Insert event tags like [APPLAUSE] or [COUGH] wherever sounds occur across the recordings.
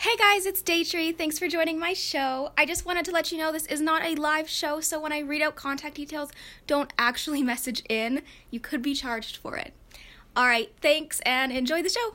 Hey guys, it's Daytree. Thanks for joining my show. I just wanted to let you know this is not a live show, so when I read out contact details, don't actually [LAUGHS] message in. You could be charged for it. Alright, thanks and enjoy the show.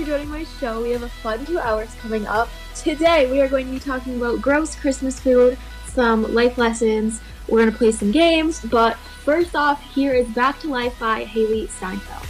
For joining my show. We have a fun two hours coming up. Today we are going to be talking about gross Christmas food, some life lessons, we're going to play some games, but first off, here is Back to Life by Hailee Steinfeld.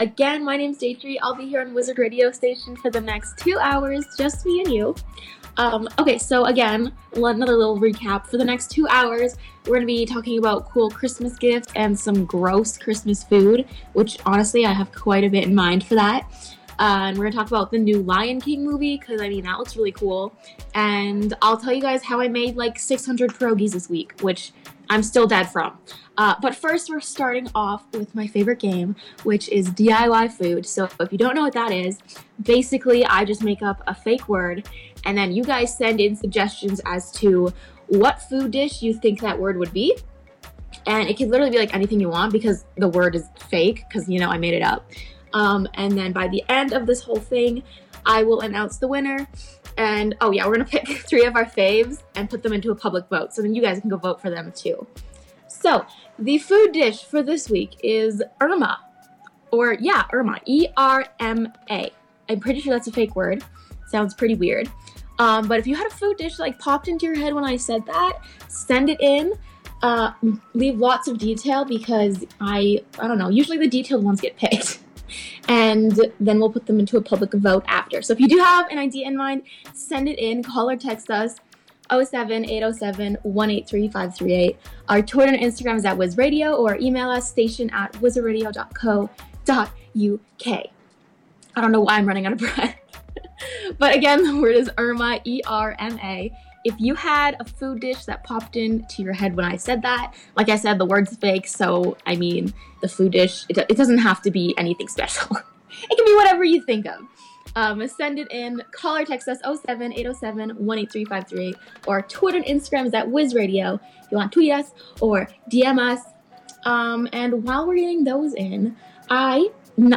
Again, my name's Daytree. I'll be here on Wizard Radio Station for the next two hours, just me and you. Um, okay, so again, another little recap. For the next two hours, we're going to be talking about cool Christmas gifts and some gross Christmas food, which honestly, I have quite a bit in mind for that. Uh, and we're going to talk about the new Lion King movie, because I mean, that looks really cool. And I'll tell you guys how I made like 600 pierogies this week, which I'm still dead from. Uh, but first, we're starting off with my favorite game, which is DIY food. So if you don't know what that is, basically I just make up a fake word, and then you guys send in suggestions as to what food dish you think that word would be. And it can literally be like anything you want because the word is fake, because you know I made it up. Um, and then by the end of this whole thing, I will announce the winner. And oh yeah, we're gonna pick [LAUGHS] three of our faves and put them into a public vote. So then you guys can go vote for them too. So the food dish for this week is Erma. Or yeah, Erma. E R M A. I'm pretty sure that's a fake word. Sounds pretty weird. Um, but if you had a food dish like popped into your head when I said that, send it in. Uh, leave lots of detail because I I don't know. Usually the detailed ones get picked. [LAUGHS] and then we'll put them into a public vote after. So if you do have an idea in mind, send it in, call or text us 07 807 183 538. Our Twitter and Instagram is at WizRadio or email us station at wizardradio.co.uk. I don't know why I'm running out of breath. [LAUGHS] but again, the word is Erma, E R M A. If you had a food dish that popped into your head when I said that, like I said, the word's fake, so I mean, the food dish, it, it doesn't have to be anything special. [LAUGHS] it can be whatever you think of. Um, send it in, call or text us 07 807 183 or Twitter and Instagram is at WizRadio. If you want to tweet us or DM us. Um, and while we're getting those in, I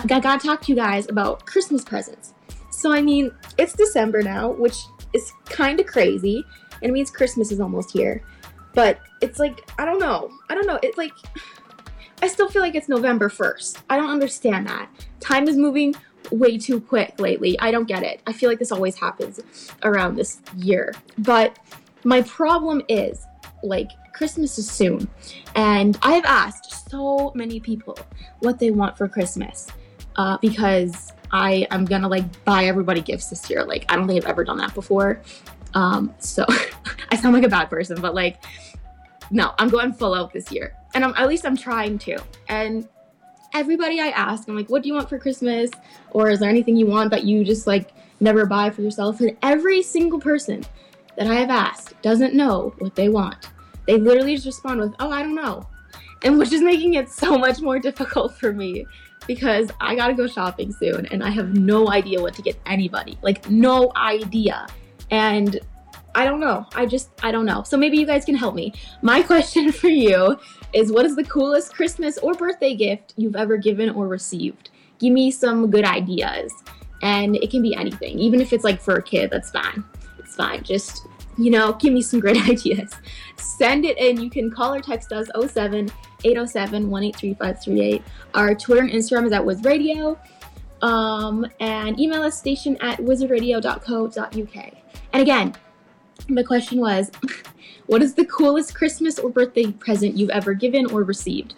got to talk to you guys about Christmas presents. So, I mean, it's December now, which is kind of crazy, and it means Christmas is almost here. But it's like, I don't know. I don't know. It's like, I still feel like it's November 1st. I don't understand that. Time is moving way too quick lately. I don't get it. I feel like this always happens around this year. But my problem is, like, Christmas is soon. And I have asked so many people what they want for Christmas uh, because I am gonna like buy everybody gifts this year. Like, I don't think I've ever done that before. Um, so [LAUGHS] I sound like a bad person, but like, no, I'm going full out this year. And I'm, at least I'm trying to. And everybody I ask, I'm like, what do you want for Christmas? Or is there anything you want that you just like never buy for yourself? And every single person that I have asked doesn't know what they want. They literally just respond with, oh, I don't know. And which is making it so much more [LAUGHS] difficult for me because I gotta go shopping soon and I have no idea what to get anybody. Like, no idea. And I don't know. I just, I don't know. So maybe you guys can help me. My [LAUGHS] question for you is what is the coolest Christmas or birthday gift you've ever given or received? give me some good ideas. And it can be anything, even if it's like for a kid, that's fine. It's fine. Just, you know, give me some great [LAUGHS] ideas. Send it in. You can call or text us 07 807 183 Our Twitter and Instagram is at Wiz Radio. Um, and email us station at wizardradio.co.uk. And again, the question was [LAUGHS] what is the coolest Christmas or birthday present you've ever given or received?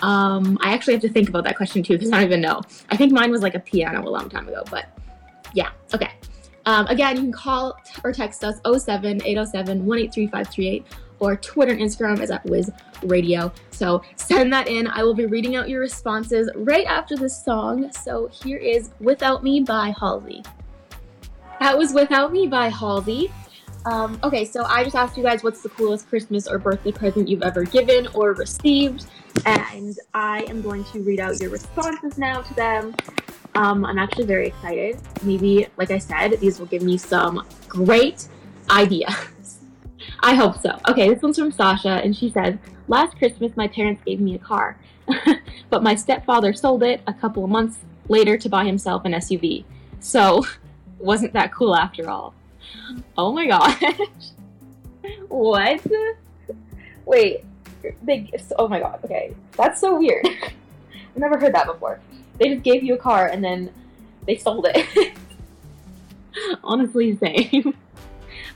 Um, I actually have to think about that question too because I don't even know. I think mine was like a piano a long time ago, but yeah, okay. Um, again, you can call or text us 07 807 183 or Twitter and Instagram is at Wiz Radio. So send that in. I will be reading out your responses right after this song. So here is Without Me by Halsey. That was Without Me by Halsey. Um, okay, so I just asked you guys what's the coolest Christmas or birthday present you've ever given or received, and I am going to read out your responses now to them. Um, I'm actually very excited. Maybe, like I said, these will give me some great ideas. [LAUGHS] I hope so. Okay, this one's from Sasha, and she says, Last Christmas, my parents gave me a car, [LAUGHS] but my stepfather sold it a couple of months later to buy himself an SUV. So, [LAUGHS] wasn't that cool after all? Oh my gosh. [LAUGHS] what? Wait. They, oh my god, okay. That's so weird. I've never heard that before. They just gave you a car and then they sold it. Honestly, same.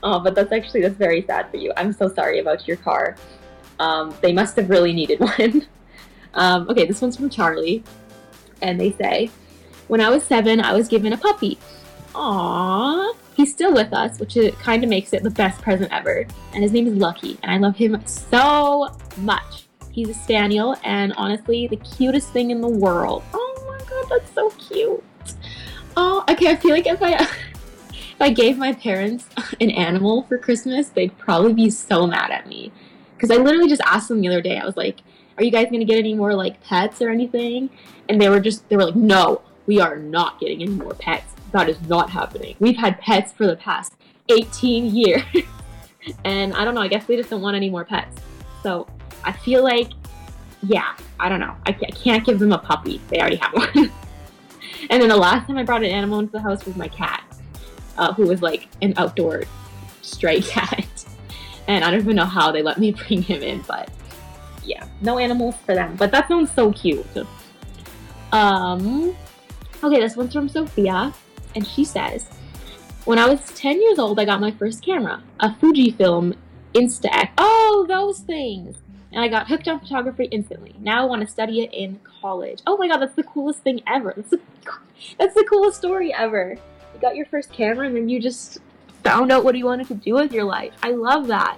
Oh, but that's actually that's very sad for you. I'm so sorry about your car. Um, they must have really needed [LAUGHS] one. Um, okay, this one's from Charlie, and they say, "When I was seven, I was given a puppy. Aww, he's still with us, which kind of makes it the best present ever. And his name is Lucky, and I love him so much. He's a spaniel, and honestly, the cutest thing in the world. Oh my god, that's so cute. Oh, okay. I feel like if I [LAUGHS] if I gave my parents [LAUGHS] an animal for Christmas, they'd probably be so mad at me. Because I literally just asked them the other day, I was like, Are you guys gonna get any more like pets or anything? And they were just, they were like, No, we are not getting any more pets. That is not happening. We've had pets for the past 18 years. [LAUGHS] and I don't know, I guess they just don't want any more pets. So I feel like, yeah, I don't know. I can't give them a puppy. They already have [LAUGHS] one. and then the last time I brought an animal into the house was my cat uh, who was like an outdoor stray [LAUGHS] cat. and I don't even know how they let me [LAUGHS] bring him in, but yeah, no animals for them. But that sounds so cute. Um, okay, this one's from Sophia, and she says, When I was 10 years old, I got my first camera, a Fujifilm Instax. Oh, those things! And I got hooked on photography instantly. Now I want to study it in college. Oh my god, that's the coolest thing ever. That's the, [LAUGHS] that's the coolest story ever you got your first camera and then you just found out what you wanted to do with your life. I love that.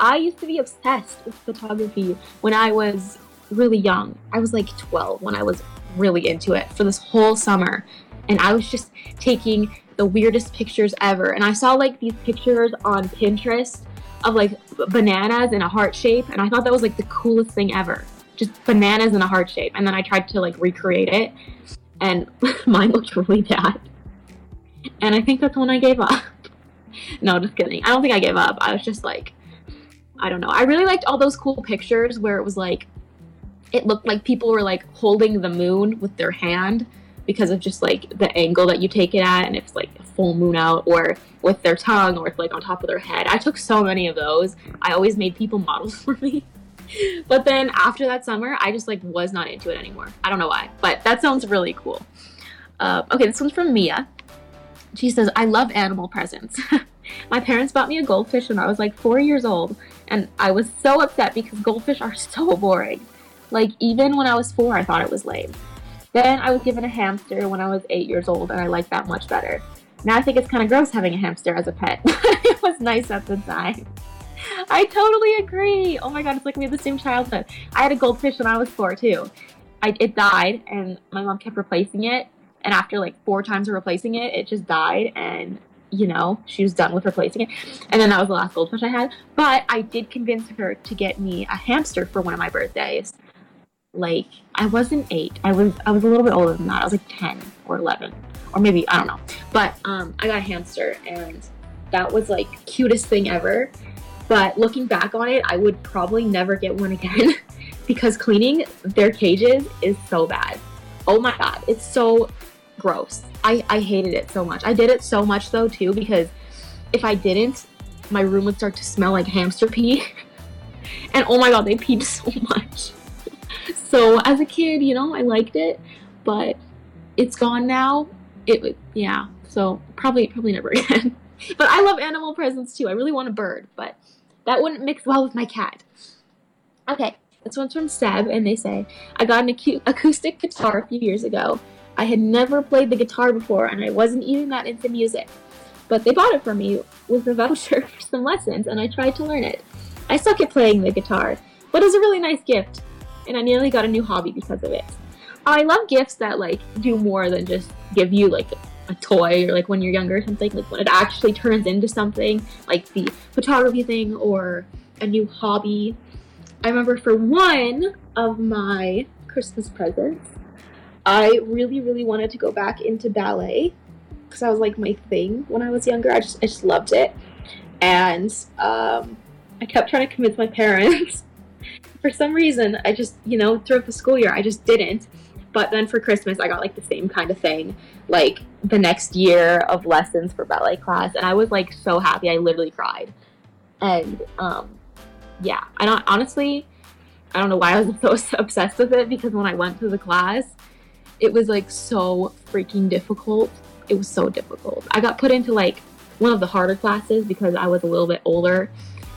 I used to be obsessed with photography when I was really young. I was like 12 when I was really into it for this whole summer. And I was just taking the weirdest pictures ever. And I saw like these pictures on Pinterest of like bananas in a heart shape. And I thought that was like the coolest thing ever. Just bananas in a heart shape. And then I tried to like recreate it. And [LAUGHS] mine looked really bad. And I think that's when I gave up. [LAUGHS] no, just kidding. I don't think I gave up. I was just like, I don't know. I really liked all those cool pictures where it was like, it looked like people were like holding the moon with their hand because of just like the angle that you take it at and it's like a full moon out or with their tongue or like on top of their head. I took so many of those. I always made people [LAUGHS] models for me. but then after that summer, I just like was not into it anymore. I don't know why, but that sounds really cool. Uh, okay, this one's from Mia. She says, I love animal presents. [LAUGHS] My parents bought me a goldfish when I was like four years old, and I was so upset because goldfish are so boring. Like, even when I was four, I thought it was lame. Then I was given a hamster when I was eight years old, and I liked that much better. Now I think it's kind of gross having a hamster as a pet. [LAUGHS] it was nice at the time. I totally agree. Oh my god, it's like we had the same childhood. I had a goldfish when I was four too. I, it died, and my mom kept replacing it, and after like four times of replacing it, it just died. And, you know, she was done with replacing it. And then that was the last goldfish I had. But I did convince her to get me a hamster for one of my birthdays. Like, I wasn't eight. I was I was a little bit older than that. I was like 10 or 11. Or maybe, I don't know. But um, I got a hamster and that was like cutest thing ever. But looking back on it, I would probably never get one again [LAUGHS] because cleaning their cages is so bad Oh my god, it's so gross. I, I hated it so much. I did it so much though too because if I didn't, my room would start to smell like hamster pee. [LAUGHS] and oh my god, they peed [LAUGHS] so much. so as a kid, you know, I liked it, but it's gone now. It yeah, so probably probably never [LAUGHS] again. but I love animal presents too. I really want a bird, but that wouldn't mix well with my cat. Okay, this one's from Seb, and they say, I got an acoustic guitar a few years ago. I had never played the guitar before, and I wasn't even that into music. But they bought it for me with a [LAUGHS] voucher for some lessons, and I tried to learn it. I suck at playing the guitar, but it was a really nice gift, and I nearly got a new hobby because of it. I love gifts that like do more than just give you like a toy or like when you're younger or something, like when it actually turns into something, like the photography thing or a new hobby. I remember for one of my Christmas presents, I really, really wanted to go back into ballet because that was like my thing when I was younger. I just, I just loved it, and um, I kept trying to convince my parents. [LAUGHS] for some reason, I just, you know, throughout the school year, I just didn't. But then for Christmas, I got like the same kind of thing, like the next year of lessons for ballet class, and I was like so happy. I literally cried, and um, yeah, I don't honestly, I don't know why I was [LAUGHS] so obsessed with it because when I went to the class, it was like so freaking difficult. It was so difficult. I got put into like one of the harder classes because I was a little bit older,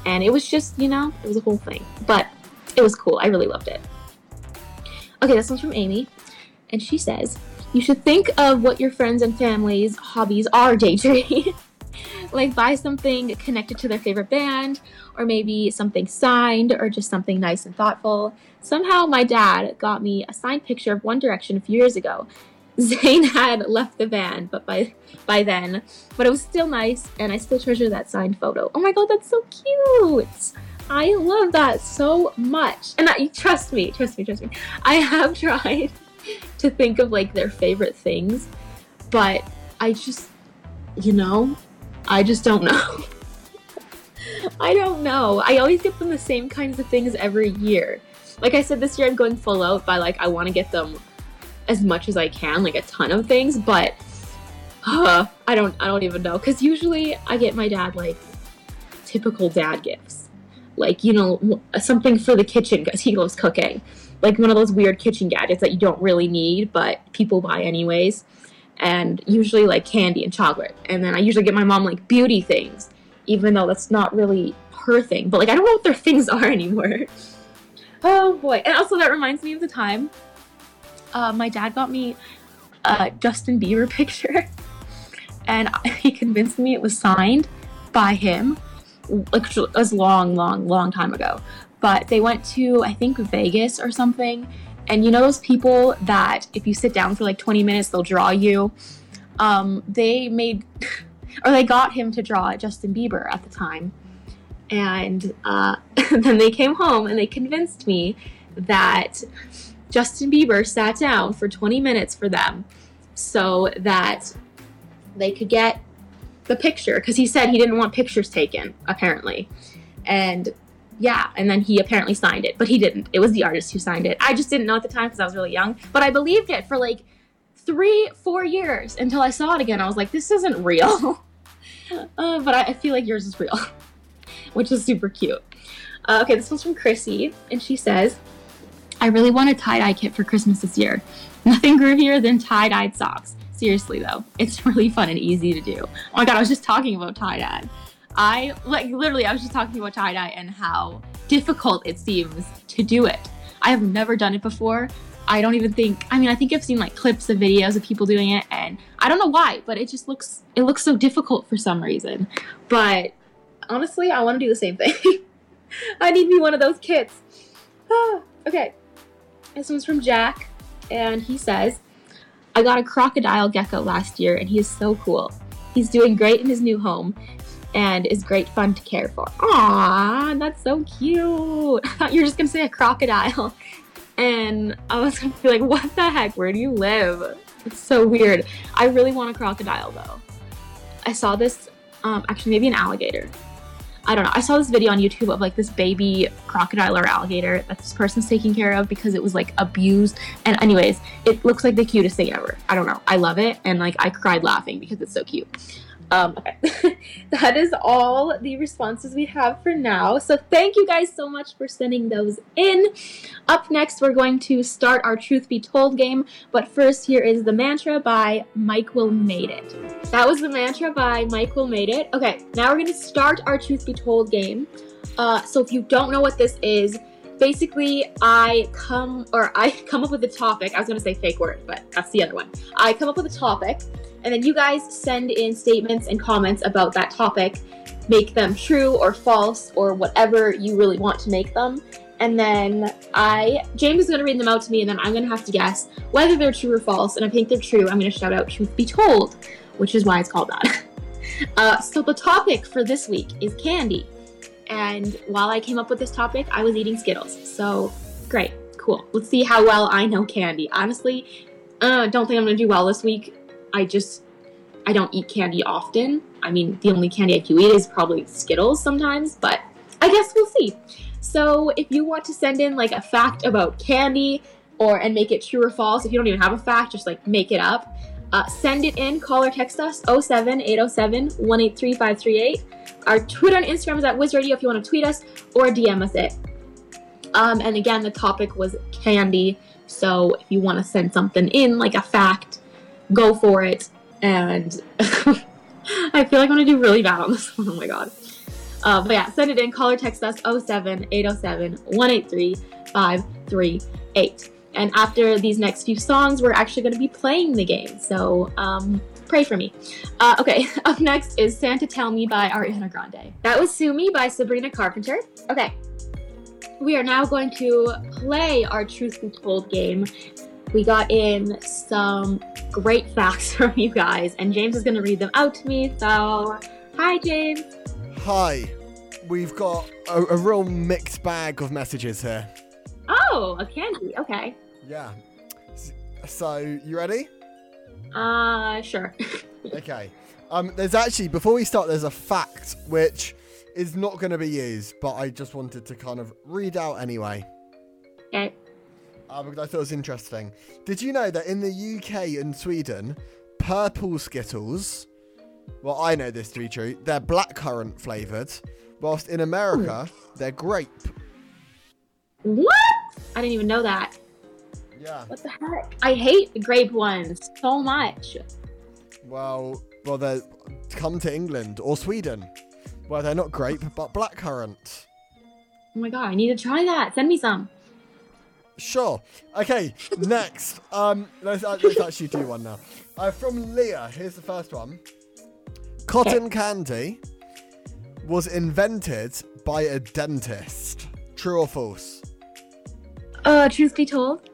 and it was just you know it was a whole thing, but it was cool. I really loved it. Okay, this one's from Amy. And she says, You should think of what your friends and family's hobbies are, Daytree. [LAUGHS] like buy something connected to their favorite band, or maybe something signed, or just something nice and thoughtful. Somehow, my dad got me a signed picture of One Direction a few years ago. [LAUGHS] Zayn had left the band, but by by then, but it was still nice, and I still treasure that signed photo. Oh my god, that's so cute! I love that so much, and I, trust me, trust me, trust me. I have [LAUGHS] tried to think of like their favorite things, but I just, you know, I just don't know. [LAUGHS] I don't know. I always get them the same kinds of things every year. Like I said, this year I'm going full out by like I want to get them as much as I can, like a ton of things, but uh, [SIGHS] I don't I don't even know cuz usually I get my dad like typical dad gifts. Like, you know, something for the kitchen cuz he loves cooking like one of those weird kitchen gadgets that you don't really need, but people buy anyways. And usually like candy and chocolate. And then I usually get my mom like beauty things, even though that's not really her thing. But like I don't know what their [LAUGHS] things are anymore. oh boy. And also that reminds me of the time uh, my dad got me a Justin Bieber [LAUGHS] picture. And [LAUGHS] he convinced me it was signed by him like it was long, long, long time ago but they went to I think Vegas or something. And you know those people that if you sit down for like 20 minutes they'll draw you. Um, they made [LAUGHS] or they got him to draw Justin Bieber at the time. And uh, [LAUGHS] then they came home and they convinced me that Justin Bieber sat down for 20 minutes for them so that they could get the picture because he said he didn't want pictures taken apparently and yeah, and then he apparently signed it, but he didn't. It was the artist who signed it. I just didn't know at the time because I was really young, but I believed it for like three, four years until I saw it again. I was like, this isn't real. [LAUGHS] uh, but I, I, feel like yours is real, [LAUGHS] which is super cute. Uh, okay, this one's from Chrissy, and she says, I really want a tie dye kit for Christmas this year. Nothing groovier than tie dyed socks. Seriously, though, it's [LAUGHS] really fun and easy to do. Oh my god, I was just talking about tie dye. I like literally I was just talking about tie dye and how difficult it seems to do it. I have never done it before. I don't even think I mean I think I've seen like clips of videos of people doing it and I don't know why, but it just looks it looks so difficult for some reason. But honestly, I want to do the same thing. [LAUGHS] I need me one of those kits. [SIGHS] Okay. This one's from Jack and he says, I got a crocodile gecko last year and he is so cool. He's doing great in his new home and is great fun to care for. Aww, that's so cute. [LAUGHS] I thought you were just gonna say a crocodile. [LAUGHS] And I was gonna be like, what the heck? Where do you live? It's so weird. I really want a crocodile though. I saw this, um, actually, maybe an alligator. I don't know. I saw this video on YouTube of like this baby crocodile or alligator that this person's taking care of because it was like abused. And anyways, it looks like the cutest thing ever. I don't know. I love it, and like I cried laughing because it's so cute. Um, [LAUGHS] that is all the responses we have for now. So thank you guys so much for sending those in. Up next, we're going to start our Truth Be Told game. But first, here is the mantra by Mike Will Made It. That was the mantra by Mike Will Made It. Okay, now we're going to start our Truth Be Told game. Uh, so if you don't know what this is, basically I come or I [LAUGHS] come up with a topic. I was going to say fake word, but that's the other one. I come up with a topic and then you guys send in statements and comments about that topic, make them true or false or whatever you really want to make them. And then I, James is going to read them out to me, and then I'm going to have to guess whether they're true or false. And I think they're true, I'm going to shout out "Truth Be Told," which is why it's called that. [LAUGHS] Uh, so the topic for this week is candy. And while I came up with this topic, I was eating Skittles. So great, cool. Let's see how well I know candy. Honestly, uh, don't think I'm to do well this week. I just I don't eat candy often. I mean, the only candy I do eat is probably Skittles sometimes, but I guess we'll see. So if you want to send in like a fact about candy or and make it true or false, if you don't even have a fact, just like make it up. Uh, send it in, call or text us 07 807 183 538. Our Twitter and Instagram is at Wiz Radio if you want to tweet us or DM us it. Um, and again, the topic was candy. So if you want to send something in, like a fact, go for it. And [LAUGHS] I feel like I'm gonna do really bad on this [LAUGHS] one. Oh my god. Uh, but yeah, send it in. Call or text us 07 807 183 538. And after these next few songs, we're actually going to be playing the game. So um, pray for me. Uh, okay, [LAUGHS] up next is Santa Tell Me by Ariana Grande. That was Sue Me by Sabrina Carpenter. Okay, we are now going to play our Truth Be Told game we got in some great facts [LAUGHS] from you guys, and James is going to read them out to me. So, hi, James. Hi. We've got a, a real mixed bag of messages here. Oh, a candy. Okay. Yeah. So, you ready? Uh, sure. [LAUGHS] okay. Um, there's actually, before we start, there's a fact which is not going to be used, but I just wanted to kind of read out anyway. Okay uh, because I thought it was interesting. Did you know that in the UK and Sweden, purple Skittles, well, I know this to be true, they're blackcurrant flavoured, whilst in America, Ooh. they're grape. What? I didn't even know that. Yeah. What the heck? I hate the grape ones so much. Well, well, they come to England or Sweden, where they're not grape but blackcurrant. Oh my god, I need to try that. Send me some. Sure. Okay. [LAUGHS] next, um, let's, uh, let's actually do one now. Uh, from Leah, here's the first one. Cotton candy was invented by a dentist. True or false? Uh, truth be told.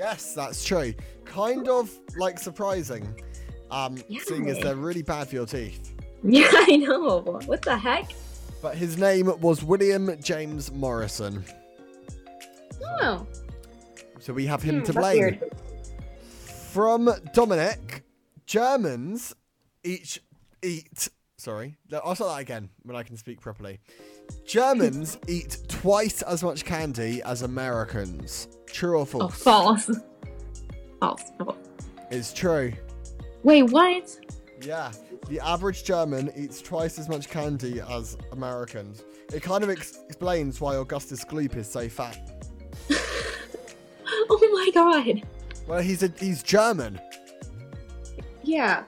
Yes, that's true. Kind of like surprising. Um, yeah. seeing as they're really bad for your teeth. Yeah, [LAUGHS] I know. What the heck? But his name was William James Morrison. Oh. So we have him hmm, to blame. From Dominic, Germans each eat. Sorry, I'll say that again when I can speak properly. Germans [LAUGHS] eat twice as much candy as Americans. True or false? Oh, false. False. [LAUGHS] false. It's true. Wait, what? Yeah, the average German eats twice as much candy as Americans. It kind of ex- explains why Augustus Gloop is so fat. [LAUGHS] Oh my god. Well, he's a he's German. Yeah.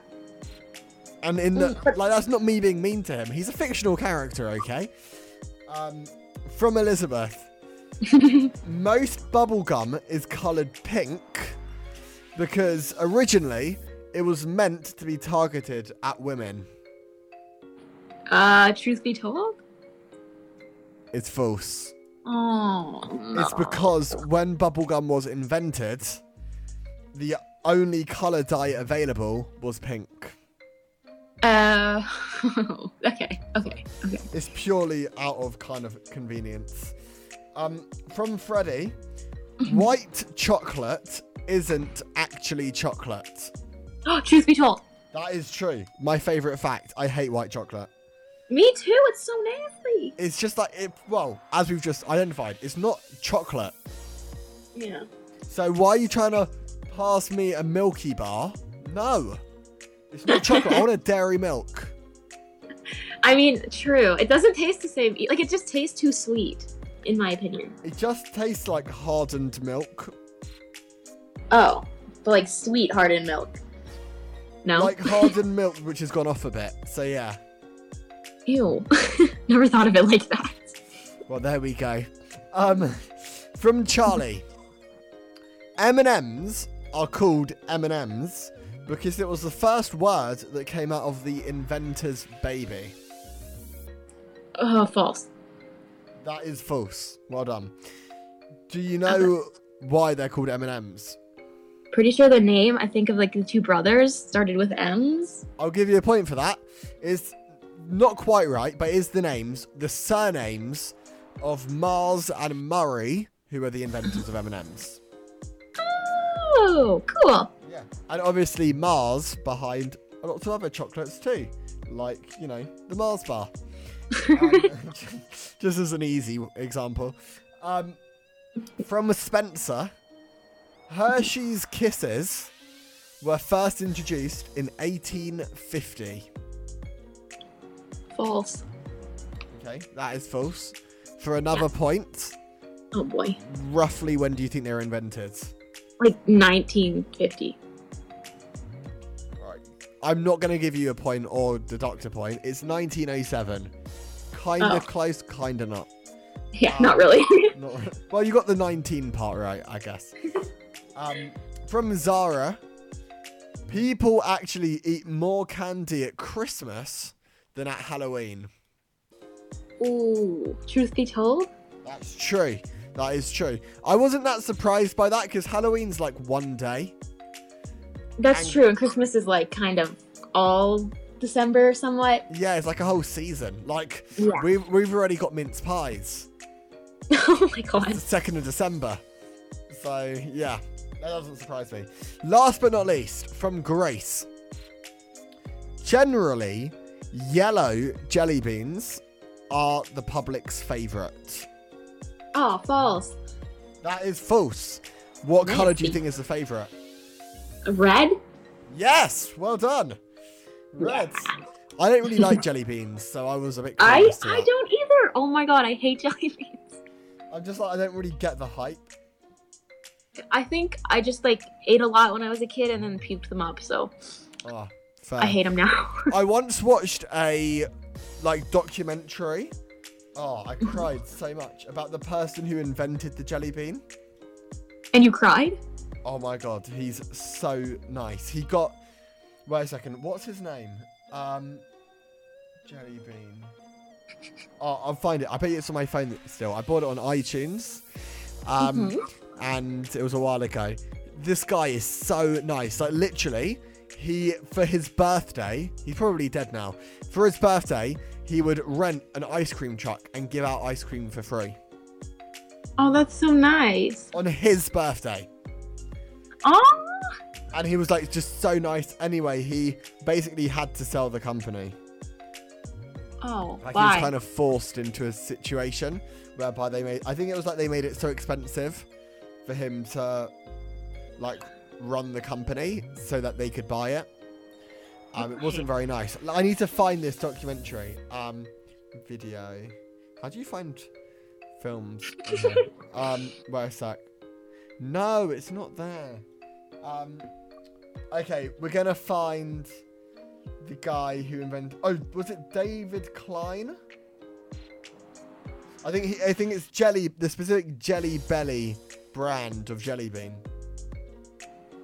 And in the mm, like that's not me being mean to him. He's a fictional character, okay? Um from Elizabeth. Most bubblegum is colored pink because originally it was meant to be targeted at women. Uh truth be told? It's false. Oh. No. It's because when bubblegum was invented, the only color dye available was pink. Uh, [LAUGHS] okay, okay, okay. It's purely out of kind of convenience. Um, from Freddie, white chocolate isn't actually chocolate. [GASPS] Oh, truth be told. That is true. My favorite fact. I hate white chocolate. Me too. It's so nasty. It's just like it. Well, as we've just identified, it's not chocolate. Yeah. So why are you trying to pass me a Milky Bar? No, it's not chocolate. I want a [LAUGHS] dairy milk. I mean, true. It doesn't taste the same. Like it just tastes too sweet, in my opinion. It just tastes like hardened milk. Oh, but like sweet hardened milk. No. Like hardened [LAUGHS] milk, which has gone off a bit. So yeah. Ew. [LAUGHS] Never thought of it like that. Well, there we go. Um, from Charlie. M&Ms are called M&Ms because it was the first word that came out of the inventor's baby. Oh, false. That is false. Well done. Do you know why they're called M&Ms? Pretty sure the name, I think of like the two brothers, started with M's. I'll give you a point for that. It's not quite right, but is the names, the surnames of Mars and Murray, who are the inventors of M&Ms. Oh, cool. Yeah. And obviously Mars behind a lot of other chocolates too, like you know the Mars bar. Um, [LAUGHS] just as an easy example. Um, from Spencer, Hershey's Kisses were first introduced in 1850. False. Okay, that is false. For another point, Oh boy. roughly when do you think they were invented? Like 1950. Right. I'm not going to give you a point or deduct a point. It's 1907. Kind of Oh. close, kind of not. Yeah, Um, not really. [LAUGHS] Not- [LAUGHS] well, you got the 19 part right, I guess. Um, from Zara, people actually eat more candy at Christmas than at Halloween. Ooh. Truth be told? That's true. That is true. I wasn't that surprised by that because Halloween's like one day. That's And- true. And Christmas is like kind of all December somewhat. Yeah, it's like a whole season. Like Yeah. we've we've already got mince pies. [LAUGHS] oh my It's god. the second of December. So yeah, that doesn't surprise me. Last but not least, from Grace. Generally, yellow jelly beans are the public's favourite. Oh, ah, false. That is false. What colour do you think is the favourite? Red? Yes, well done. Red. I don't really like jelly beans, so I was a bit. I I that. don't either. Oh my god, I hate [LAUGHS] jelly beans. I'm just like I don't really get the hype. I think I just like ate a lot when I was a kid and then puked them up, so Oh, fair. I hate them now. [LAUGHS] I once watched a like documentary. Oh, I cried so much about the person who invented the jelly bean. and you cried? Oh my god, he's so nice. He got wait a second, what's his name? Um Jelly Bean. Oh, I'll find it. I bet it's on my phone still. I bought it on iTunes. Um Mhm. and it was a while ago. This guy is so nice. Like literally, he for his birthday, he's probably dead now. For his birthday, he would rent an ice cream truck and give out ice cream for free Oh, that's so nice. on his birthday. Oh, And he was like just so nice. Anyway, he basically had to sell the company. oh, Like he was kind of forced into a situation whereby they made. I think it was like they made it so expensive for him to like run the company so that they could buy it. Um, it wasn't very nice. I need to find this documentary. Um, video. How do you find films? [LAUGHS] um, wait a sec. No, it's not there. Um, okay, we're gonna find the guy who invented. Oh, was it David Klein? I think he, I think it's jelly, the specific Jelly Belly brand of jelly bean.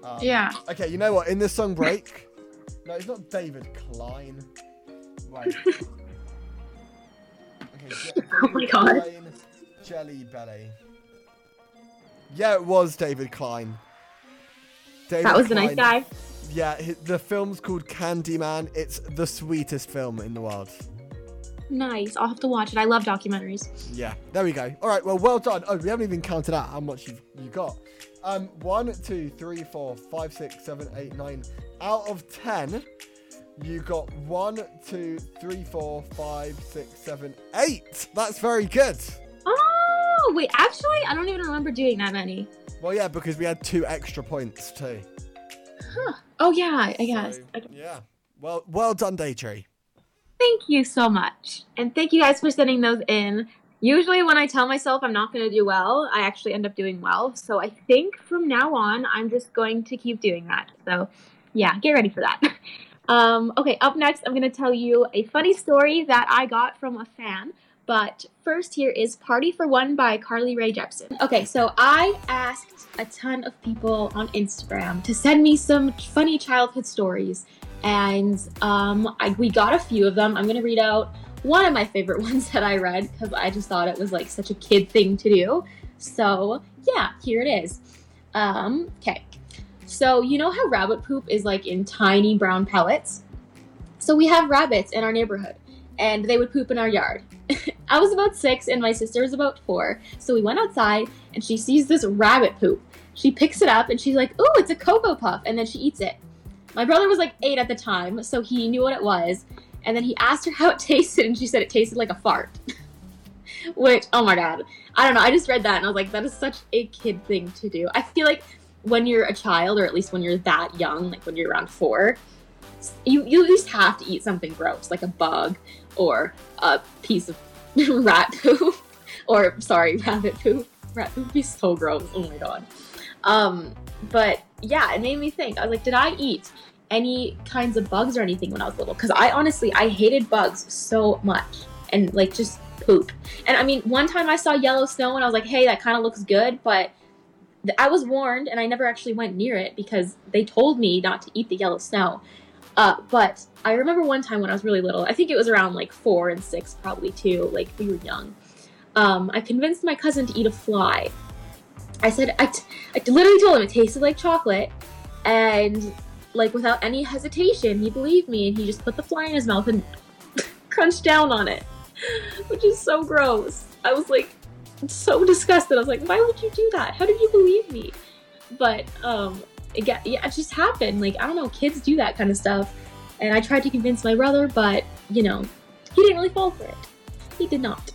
Um, Yeah. Okay, you know what? In this song break, [LAUGHS] no, it's not David Klein. Wait. [LAUGHS] Okay, [LAUGHS] Je- Oh my God. Klein, Jelly Belly. Yeah, it was David Klein. David That was the nice Klein- guy. Yeah, the film's called Candyman. It's the sweetest film in the world. Nice. I'll have to watch it. I love documentaries. Yeah, there we go. All right, well, well done. Oh, we haven't even counted out how much you've you got. Um, one, two, three, four, five, six, seven, eight, nine. Out of ten, You got one, two, three, four, five, six, seven, eight. That's very good. Oh, wait, actually, I don't even remember doing that many. Well, yeah, because we had two extra points too. Huh. Oh, yeah, I guess. So, yeah. Well, well done, Daytree. Thank you so much. And thank you guys for sending those in. Usually, when I tell myself I'm not going to do well, I actually end up doing well. So I think from now on, I'm just going to keep doing that. So, yeah, get ready for that. [LAUGHS] Um, okay, up next, I'm going to tell you a funny story that I got from a fan. But first, here is Party for One by Carly Rae Jepsen. Okay, so I asked a ton of people on Instagram to send me some funny childhood stories. And um, I, we got a few of them. I'm to read out one of my favorite [LAUGHS] ones that I read because I just thought it was like such a kid thing to do. So, yeah, here it is. Um, okay. So, you know how rabbit poop is like in tiny brown pellets? So, we have rabbits in our neighborhood and they would poop in our yard. [LAUGHS] I was about six and my sister was about four. So, we went outside and she sees this rabbit poop. She picks it up and she's like, Oh, it's a Cocoa Puff. And then she eats it. My brother was like eight at the time, so he knew what it was. And then he asked her [LAUGHS] how it tasted, and she said it tasted like a fart. [LAUGHS] Which, oh my god. I don't know. I just read that and I was like, that is such a kid thing to do. I feel like when you're a child, or at least when you're that young, like when you're around four, you, you at least have to eat something gross, like a bug or a piece of [LAUGHS] rat poo. or, sorry, rabbit poo. Rat poo would be so gross. Oh my god. Um, but yeah, it made me think. I was like, did I eat any kinds of bugs or anything when I was little? Because I honestly, I hated bugs so much and like just poop. And I mean, one time I saw yellow snow and I was like, hey, that kind of looks good, but I was warned and I never actually went near it because they told me not to eat the yellow snow. Uh, but I remember one time when I was really little, I think it was around like four and six, probably too, like we were young. Um, I convinced my cousin to eat a fly. I said, I, t- I literally told him it tasted like chocolate, and like without any hesitation, he believed me and he just put the fly in his mouth and [LAUGHS] crunched down on it, which is so gross. I was like so disgusted. I was like, why would you do that? How did you believe me? But um, it yeah, it just happened. Like I don't know, kids do that kind of stuff, and I tried to convince my brother, but you know, he didn't really fall for it. He did not.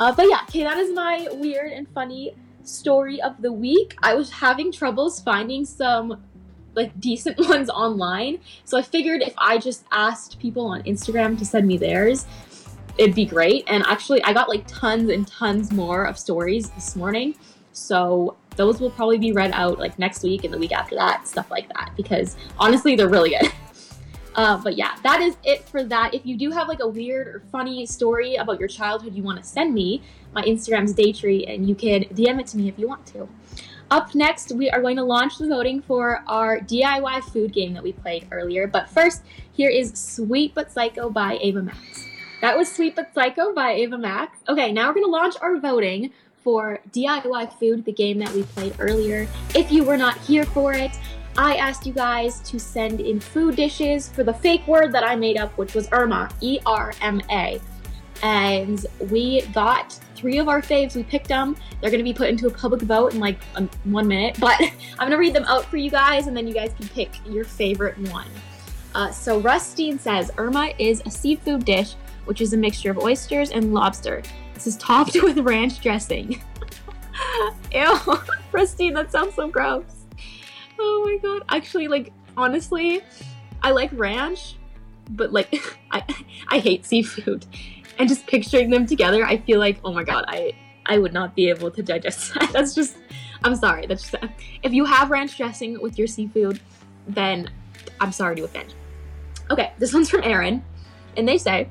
Uh, but yeah, okay, that is my weird and funny story of the week. I was having troubles finding some like decent [LAUGHS] ones online. So I figured if I just asked people on Instagram to send me theirs, it'd be great. And actually, I got like tons and tons more of stories this morning. So those will probably be read out like next week and the week after that, stuff like that, because honestly, they're really good. [LAUGHS] Uh, but yeah, that is it for that. If you do have like a weird or funny story about your childhood you want to send me, my Instagram's Daytree, and you can DM it to me if you want to. Up next, we are going to launch the voting for our DIY food game that we played earlier. But first, here is Sweet But Psycho by Ava Max. That was Sweet But Psycho by Ava Max. Okay, now we're going to launch our voting for DIY Food, the game that we played earlier. If you were not here for it, I asked you guys to send in food dishes for the fake word that I made up, which was Erma, E R M A. And we got three of our faves. We picked them. They're going to be put into a public vote in like um, one minute, but [LAUGHS] I'm going to read them out for you guys, and then you guys can pick your favorite one. Uh, so Rustine says Erma is a seafood dish, which is a mixture of oysters and lobster. Is topped [LAUGHS] with ranch dressing. [LAUGHS] Ew, [LAUGHS] Rustine, that sounds so gross. Oh my god. Actually, like honestly, I like ranch, but like I I hate seafood and just picturing them together, I feel like, oh my god, I I would not be able to digest that. That's just, I'm sorry. That's just, if you have ranch dressing with your seafood, then I'm sorry to offend. Okay, this one's from Aaron, and they say,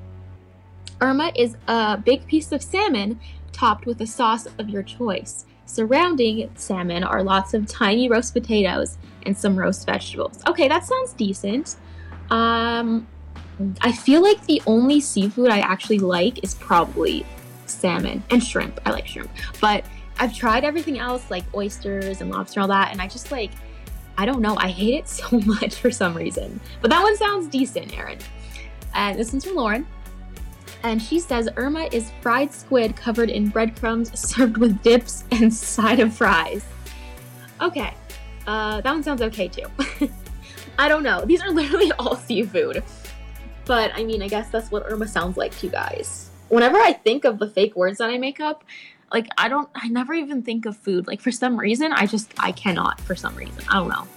Erma is a big piece of salmon topped with a sauce of your choice. Surrounding salmon are lots of tiny roast potatoes and some roast vegetables. Okay, that sounds decent. Um, I feel like the only seafood I actually like is probably salmon and shrimp. I like shrimp. But I've tried everything else like oysters and lobster and all that and I just like I don't know, I hate it [LAUGHS] so much for some reason. But that one sounds decent, Aaron. And this one's from Lauren. And she says Erma is fried squid covered in breadcrumbs served with dips and side of fries. Okay. Uh, that one sounds okay too. [LAUGHS] I don't know. These are literally [LAUGHS] all seafood. but I mean, I guess that's what Erma sounds like to you guys. Whenever I think of the fake words that I make up, like I don't, I never even think of food. Like for some reason, I just, I cannot for some reason. I don't know.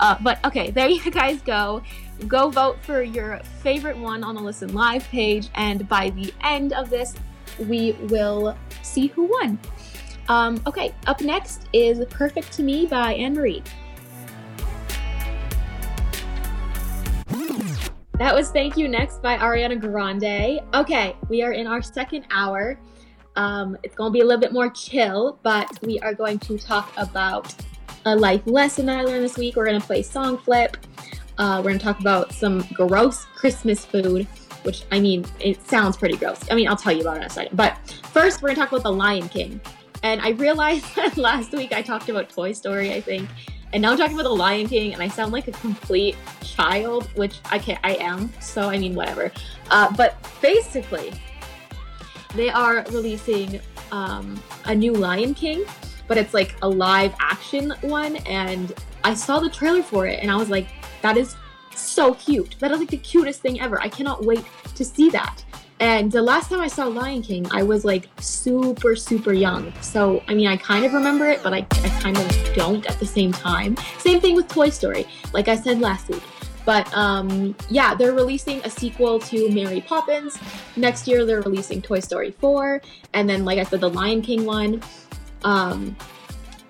Uh, but okay, there you [LAUGHS] guys go. Go vote for your favorite one on the Listen Live page, and by the end of this, we will see who won. Um, okay, up next is Perfect to Me by Anne Marie. That was Thank You Next by Ariana Grande. Okay, we are in our second hour. Um, it's going to be a little bit more chill, but we are going to talk about a life lesson I learned this week. We're going to play Song Flip. Uh, we're going to talk about some gross Christmas food, which I mean, it sounds pretty gross. I mean, I'll tell you about it in a second. But first, we're going to talk about The Lion King. And I realized [LAUGHS] that last week I talked about Toy Story, I think. And now I'm talking about The Lion King, and I sound like a complete child, which I can't, I am. So, I mean, whatever. Uh, but basically, they are releasing um, a new Lion King, but it's like a live action one. And I saw the trailer for it, and I was like, that is so cute. That is like the cutest thing ever. I cannot wait to see that. And the last time I saw Lion King, I was like super, super young. So, I mean, I kind of remember it, but I, I kind of don't at the same time. Same thing with Toy Story, like I said last week. But um, yeah, they're releasing a sequel to Mary Poppins. Next year, they're releasing Toy Story 4. And then, like I said, the Lion King one. Um,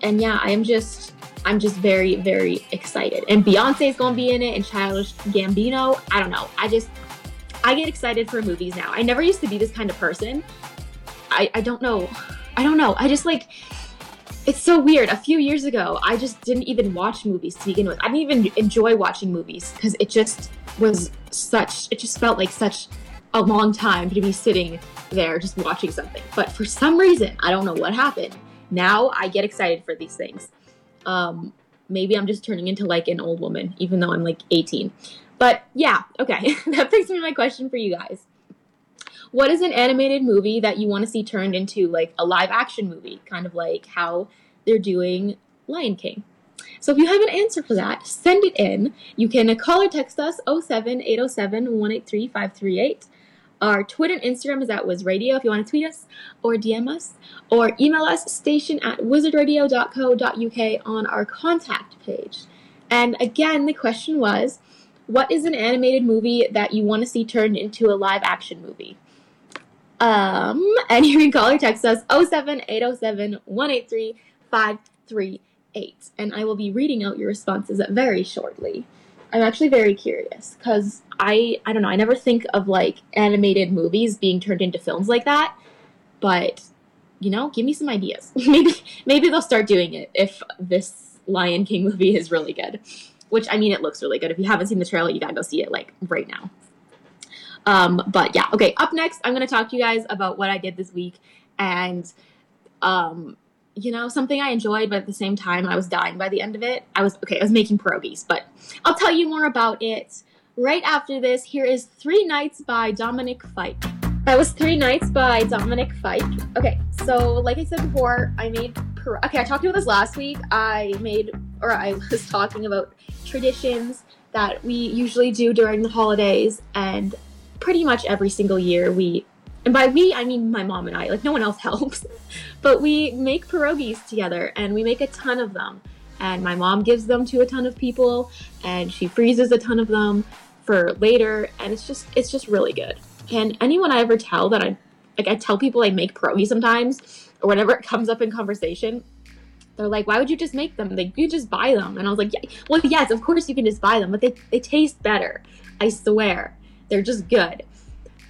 and yeah, I'm just. I'm just very, very excited. And Beyonce is gonna be in it and Childish Gambino. I don't know. I just I get excited for movies now. I never used to be this kind of person. I, I don't know. I don't know. I just like it's so weird. A few years ago, I just didn't even watch movies to begin with. I didn't even enjoy watching movies because it just was such it just felt like such a long time to be sitting there just watching something. But for some reason, I don't know what happened. Now I get excited for these things. Um, maybe I'm just turning into like an old woman, even though I'm like 18. But yeah, okay. [LAUGHS] that brings me to my question for you guys. What is an animated movie that you want to see turned into like a live action movie, kind of like how they're doing Lion King? So if you have an answer for that, send it in. You can call or text us 07 807 183 538. Our Twitter and Instagram is at Wiz Radio if you want to tweet us or DM us, or email us station at wizardradio.co.uk on our contact page. And again, the question was what is an animated movie that you want to see turned into a live action movie? Um, [LAUGHS] and you can call or text us 07807 183 538. And I will be reading out your responses very shortly. I'm actually very curious because I I don't know I never think of like animated movies being turned into films like that, but you know, give me some ideas. [LAUGHS] maybe maybe they'll start doing it if this Lion King movie is really good which I mean, it looks really good. If you haven't seen the trailer, you gotta go see it like right now. Um, but yeah, okay. Up next, I'm gonna talk to you guys about what I did this week, and um, you know, something I enjoyed, but at the same time, I was dying by the end of it. I was okay. I was making pierogies, but I'll tell you more about it right after this. Here is Three Nights by Dominic Fike. That was Three Nights by Dominic Fike. Okay, so like I said before, I made. okay, I talked about this last week. I made, or I [LAUGHS] was talking about traditions that we usually do during the holidays and pretty much every single year we and by we I mean my mom and I, like no one else [LAUGHS] helps. but we make pierogies together and we make a ton of them. And my mom gives them to a ton of people and she freezes a ton of them for later and it's just it's just really good. And anyone I ever tell that I like I tell people I make pierogies sometimes or whenever it comes up in conversation, they're like, why would you just make them? Like, you just buy them. And I was like, yeah, well, yes, of course you can just buy them, but they, they taste better. I swear. They're just good.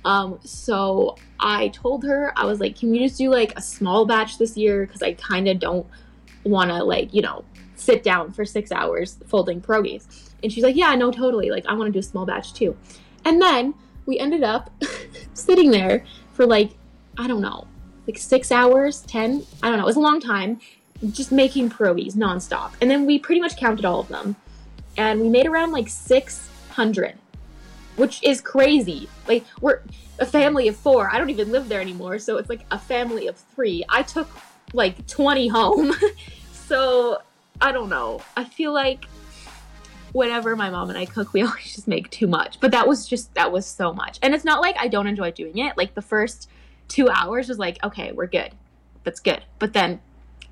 Um, so I told her, I was like, can we just do like a small batch this year? Because I kind of don't want to, like, you know, sit down for six hours folding pierogies. And she's like, yeah, no, totally. Like, I want to do a small batch too. And then we ended up [LAUGHS] sitting there for like, I don't know, like six hours, 10, I don't know, it was a long time just making pierogies nonstop. And then we pretty much counted all of them. And we made around like 600, which is crazy. Like, we're a family of four. I don't even live there anymore. So it's like a family of three. I took like 20 home. [LAUGHS] so I don't know. I feel like whenever my mom and I cook, we [LAUGHS] always just make too much. But that was just that was so much. And it's not like I don't enjoy doing it. Like the first two hours was like, okay, we're good. That's good. But then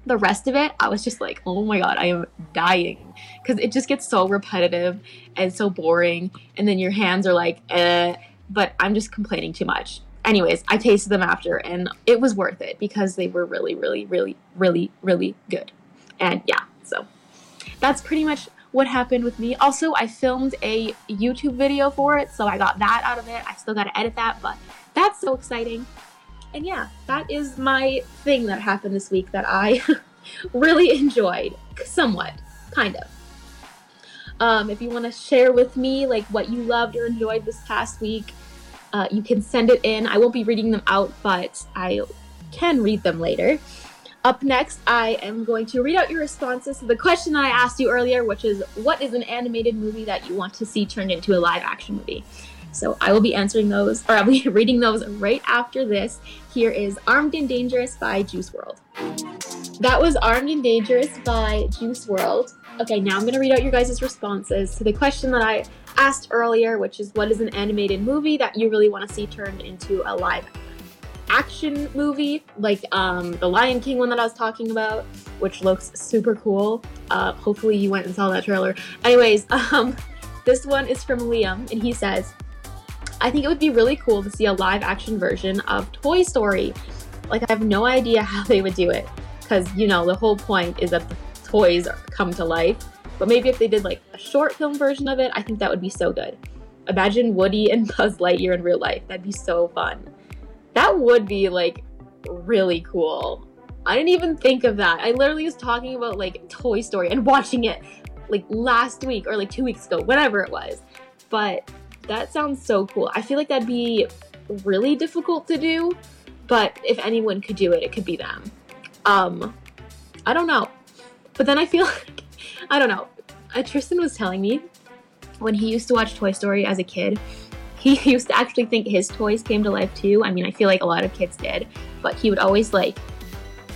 the rest of it, I was just like, oh my god, I am dying. Because it just gets so repetitive and so boring. And then your hands are like, eh. But I'm just complaining too much. Anyways, I tasted them after and it was worth it because they were really, really, really, really, really good. And yeah, so that's pretty much what happened with me. Also, I filmed a YouTube video for it, so I got that out of it. I still got to edit that, but that's so exciting. And yeah, that is my thing that happened this week that I [LAUGHS] really enjoyed, somewhat, kind of. Um, if you want to share with me like what you loved or enjoyed this past week, uh, you can send it in. I won't be reading them out, but I can read them later. Up next, I am going to read out your responses to the question that I asked you earlier, which is what is an animated movie that you want to see turned into a live action movie? So I will be answering those, or I'll be [LAUGHS] reading those right after this. Here is Armed and Dangerous by Juice WRLD. That was Armed and Dangerous by Juice WRLD. Okay, now I'm to read out your guys' responses to the question that I asked earlier, which is what is an animated movie that you really want to see turned into a live action movie, like um, the Lion King one that I was talking about, which looks super cool. Uh, hopefully, you went and saw that trailer. Anyways, [LAUGHS] um, this one is from Liam, and he says, I think it would be really cool to see a live action version of Toy Story. Like, I have no idea [LAUGHS] how they would do it, because, you know, the whole point is that the toys come to life. But maybe if they did like a short film version of it, I think that would be so good. Imagine Woody [LAUGHS] and Buzz Lightyear in real life. That'd be so fun. That would be like really cool. I didn't even think of that. I literally was talking about like Toy Story and [LAUGHS] watching it like last week or like two weeks ago, whatever it was. But that sounds so cool. I feel like that'd be really difficult to do, but if anyone could do it, it could be them. Um, I don't know. But then I feel [LAUGHS] like, I don't know. Uh, Tristan was telling me when he used to watch Toy Story as a kid, he [LAUGHS] used to actually think his toys came to life too. I mean, I feel like a lot of kids did, but he would always like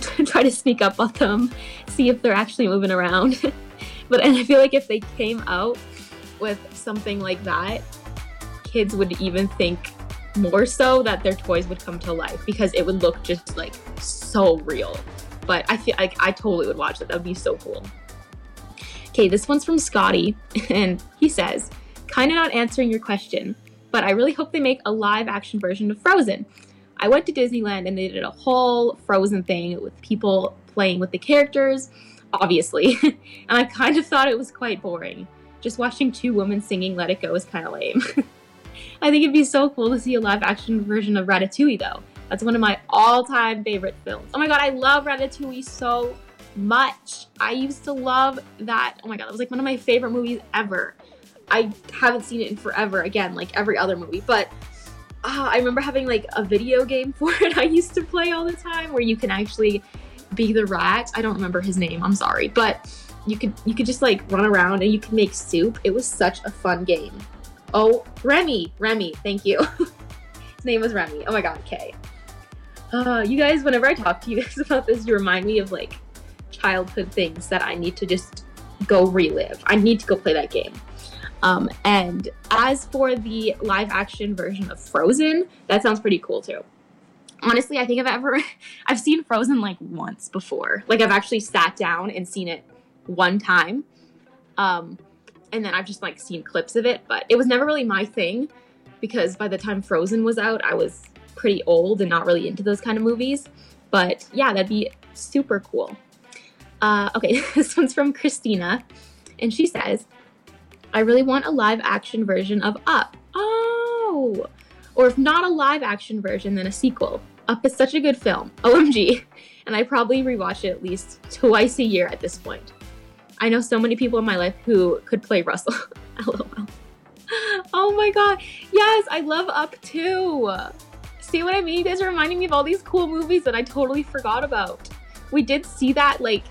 [LAUGHS] try to sneak up on them, see if they're actually moving around. but and I feel like if they came out with something like that, kids would even think more so that their toys would come to life because it would look just like so real. But I feel like I totally would watch that. That would be so cool. Okay, this one's from Scotty, [LAUGHS] and he says, kind of not answering your question, but I really hope they make a live action version of Frozen. I went to Disneyland and they did a whole Frozen thing with people playing with the characters, obviously, [LAUGHS] and I kind of thought it was quite boring. Just watching two women singing Let It Go is kind of lame. [LAUGHS] I think it'd be so cool to see a live action version of Ratatouille though. That's one of my all time favorite films. Oh my god, I love Ratatouille so much. I used to love that. Oh my god, that was like one of my favorite movies ever. I haven't seen it in forever again, like every other movie, but uh, I remember having like a video game [LAUGHS] for it I used to play all the time where you can actually be the rat. I don't remember his name, I'm sorry, but you could you could just like run around and you could make soup. It was such a fun game. Oh, Remy, Remy, thank you. [LAUGHS] his name was Remy. Oh my god, okay. Uh, you guys, whenever I talk to you [LAUGHS] guys about this, you remind me of like childhood things that I need to just go relive. I need to go play that game. Um, and as for the live action version of Frozen, that sounds pretty cool too. Honestly, I think I've ever [LAUGHS] I've seen Frozen like once before. Like I've actually sat down and seen it one time. Um, and then I've just like seen clips of it, but it was never really my thing because by the time Frozen was out, I was pretty old and not really into those kind of movies. But yeah, that'd be super cool. Uh, okay, [LAUGHS] this one's from Christina, and she says, I really want a live action version of Up. Oh! Or if not a live action version, then a sequel. Up is such a good film. OMG. And I probably rewatch it at least twice a year at this point. I know so many people in my life who could play Russell. [LAUGHS] LOL. Oh my god. Yes, I love Up too. See what I mean? You guys are reminding me of all these cool movies that I totally forgot about. We did see that like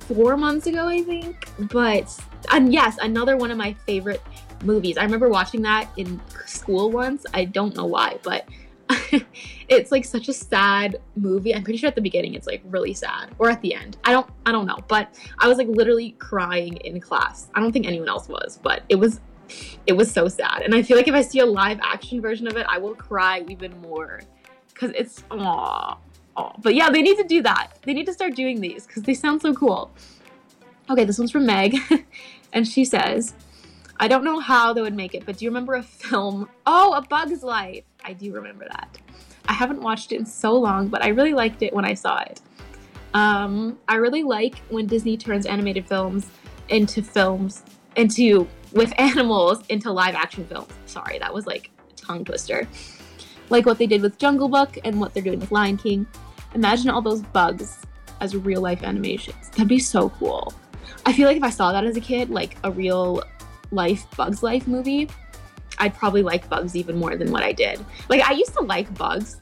four months ago, I think. But and yes, another one of my favorite movies. I remember watching that in school once. I don't know why, but [LAUGHS] it's like such a sad movie. I'm pretty sure at the beginning it's like really sad, or at the end. I don't I don't know, but I was like literally crying in class. I don't think anyone else was, but it was it was so sad. And I feel like if I see a live action version of it, I will cry even more because it's aw. But yeah, they need to do that. They need to start doing these because they sound so cool. Okay, this one's from Meg, [LAUGHS] and she says, I don't know how they would make it, but do you remember a film? Oh, A Bug's Life. I do remember that. I haven't watched it in so long, but I really liked it when I saw it. Um, I really like when Disney turns animated films into films, into, with [LAUGHS] animals, into live action films. Sorry, that was like a tongue twister. Like what they did with Jungle Book and what they're doing with Lion King. Imagine all those bugs as real life animations. That'd be so cool. I feel like if I saw that as a kid, like a real life Bugs Life movie, I'd probably like bugs even more than what I did. Like I used to like bugs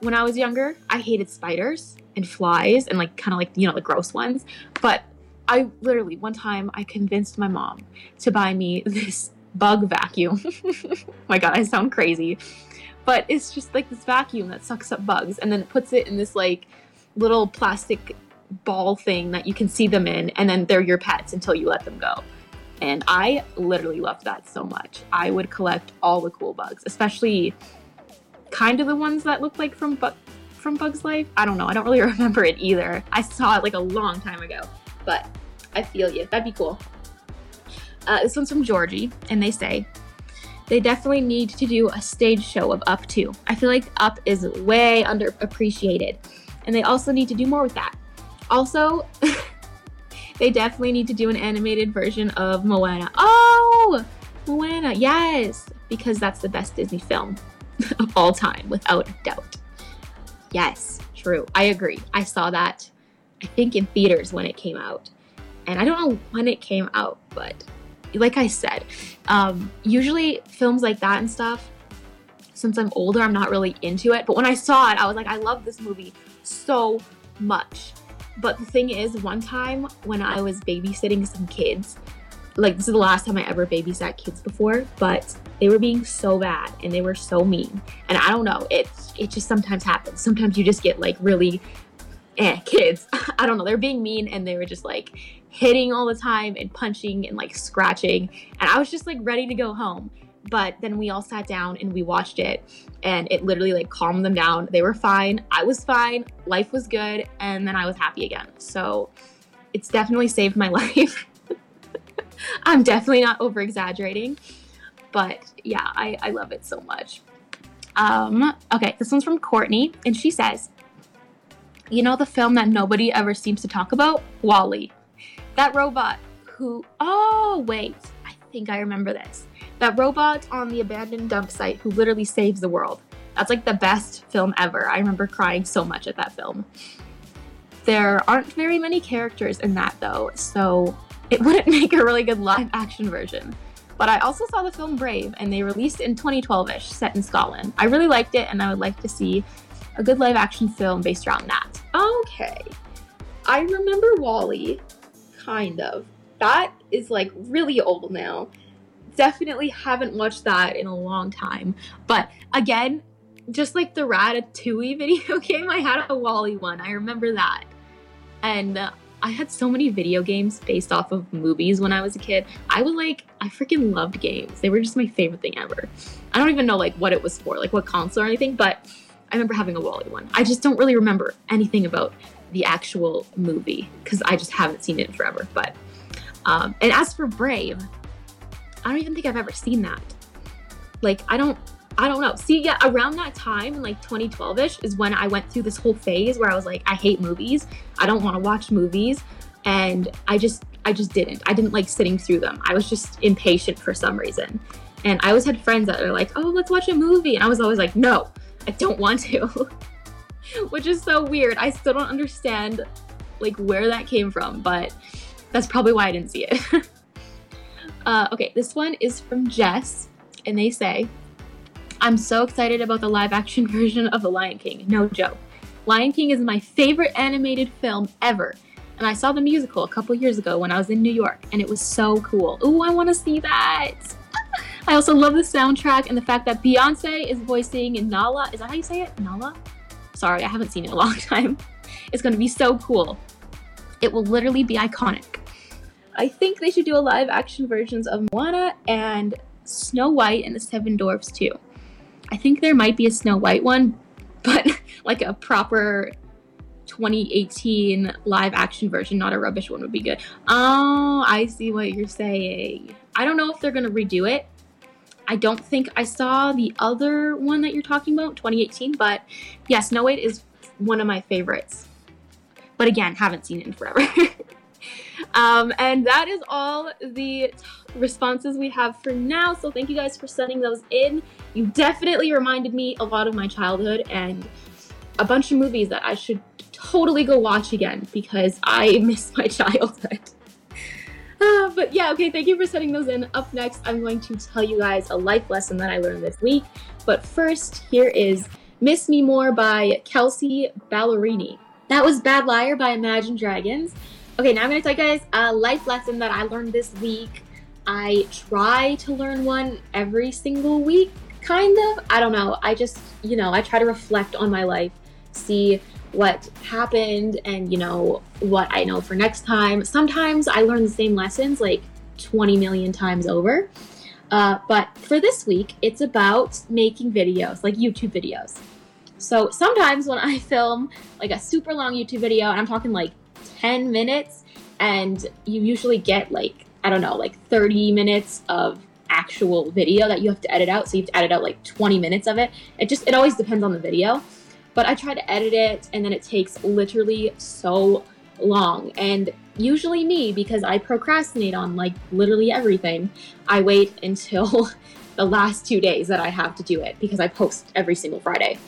when I was younger. I hated spiders and flies and like kind of like, you know, the gross ones. But I literally one time I convinced my mom to buy me [LAUGHS] this bug vacuum. [LAUGHS] my god, I sound crazy. But it's just like this vacuum that sucks up bugs and then puts it in this like little plastic ball thing that you can see them in and then they're your pets until you let them go. And I literally loved that so much. I would collect all the cool bugs, especially kind of the ones that look like from Bu- from Bugs Life. I don't know. I don't really [LAUGHS] remember it either. I saw it like a long time ago, but I feel you. That'd be cool. Uh, this one's from Georgie, and they say they definitely need to do a stage show of Up 2. I feel like Up is way underappreciated, and they also need to do more with that. Also, [LAUGHS] they definitely need to do an animated version of Moana. Oh, Moana, yes, because that's the best Disney film [LAUGHS] of all time, without a doubt. Yes, true. I agree. I saw that, I think, in theaters when it came out. And I don't know when it came out, but like I said, um, usually films like that and stuff, since I'm older, I'm not really into it. But when I saw it, I was like, I love this movie so much. But the thing is, one time when I was babysitting some kids, like this is the last time I ever babysat kids before, but they were being so bad and they were so mean. And I don't know, it's it just sometimes happens. Sometimes you just get like really eh, kids. [LAUGHS] I don't know, they're being mean and they were just like hitting all the time and punching and like scratching. And I was just like ready to go home. But then we all sat down and we watched it, and it literally like calmed them down. They were fine. I was fine. Life was good. And then I was happy again. So it's definitely saved my [LAUGHS] life. I'm definitely not over exaggerating. But yeah, I, I love it so much. Um, okay, this one's from Courtney, and she says, You know the film that nobody ever seems to talk about? WALL-E. That robot who. Oh, wait. I think I remember this that robot on the abandoned dump site who literally saves the world. That's like the best film ever. I remember crying so much at that film. There aren't very many characters in that though, so it [LAUGHS] wouldn't make a really good live action version. But I also saw the film Brave, and they released in 2012 ish, set in Scotland. I really liked it, and I would like to see a good live action film based around that. Okay. I remember WALL-E, kind of. That is like really old now definitely haven't watched that in a long time. But again, just like the Ratatouille [LAUGHS] video game, I had a WALL-E one. I remember that. And uh, I had so many video games based off of movies when I was a kid. I was like, I freaking loved games. They were just my favorite thing ever. I don't even know like what it was for, like what console or anything, but I remember having a WALL-E one. I just don't really remember anything about the actual movie because I just haven't seen it forever. But um, and as for Brave, I don't even think I've ever seen that. Like, I don't, I don't know. See, yeah, around that time, like 2012ish, is when I went through this whole phase where I was like, I hate movies. I don't want to watch movies, and I just, I just didn't. I didn't like sitting through them. I was just impatient for some reason. And I always had friends that are like, "Oh, let's watch a movie," and I was always like, "No, I don't want to," [LAUGHS] which is so weird. I still don't understand like where that came from, but that's probably why I didn't see it. [LAUGHS] Uh, okay, this one is from Jess, and they say, I'm so excited about the live action [LAUGHS] version of The Lion King. No joke. Lion King is my favorite animated film ever. And I saw the musical a couple years ago when I was in New York, and it was so cool. Ooh, I want to see that. [LAUGHS] I also love the soundtrack and the fact that Beyonce is voicing Nala. Is that how you say it? Nala? Sorry, I haven't seen it in a long [LAUGHS] time. It's going to be so cool. It will literally be iconic. I think they should do a live action versions of Moana and Snow White and the Seven Dwarfs too. I think there might be a Snow White one, [LAUGHS] but like a proper 2018 live action version, not a rubbish one, would be good. Oh, I see what you're saying. I don't know if they're gonna redo it. I don't think I saw the other one that you're talking about, 2018, but yeah, Snow White is one of my favorites. But again, haven't seen it in forever. [LAUGHS] um, and that is all the responses we have for now. So thank you guys for sending those in. You definitely reminded me a lot of my childhood and a bunch of movies that I should totally go watch again because I [LAUGHS] miss my childhood. [LAUGHS] Uh, but yeah, okay, thank you for sending those in. Up next, I'm going to tell you guys a life lesson that I learned this week. But first, here is Miss Me More by Kelsea Ballerini. That was Bad Liar by Imagine Dragons. Okay, now I'm to tell you guys a life lesson that I learned this week. I try to learn one every single week, kind of. I don't know. I just, you know, I try to reflect on my life, see what happened and you know what I know for next time. Sometimes I learn the same lessons like 20 million times over. Uh, but for this week, it's about making videos, like YouTube videos. So sometimes when I film like a super long YouTube video, and I'm talking like 10 minutes, and you usually get like, I don't know, like 30 minutes of actual video that you have to edit out. So you have to edit out like 20 minutes of it. It just, it always depends on the video but I try to edit it and then it takes literally so long. And usually me, because I procrastinate on like literally everything, I wait until [LAUGHS] the last two days that I have to do it because I post every single Friday.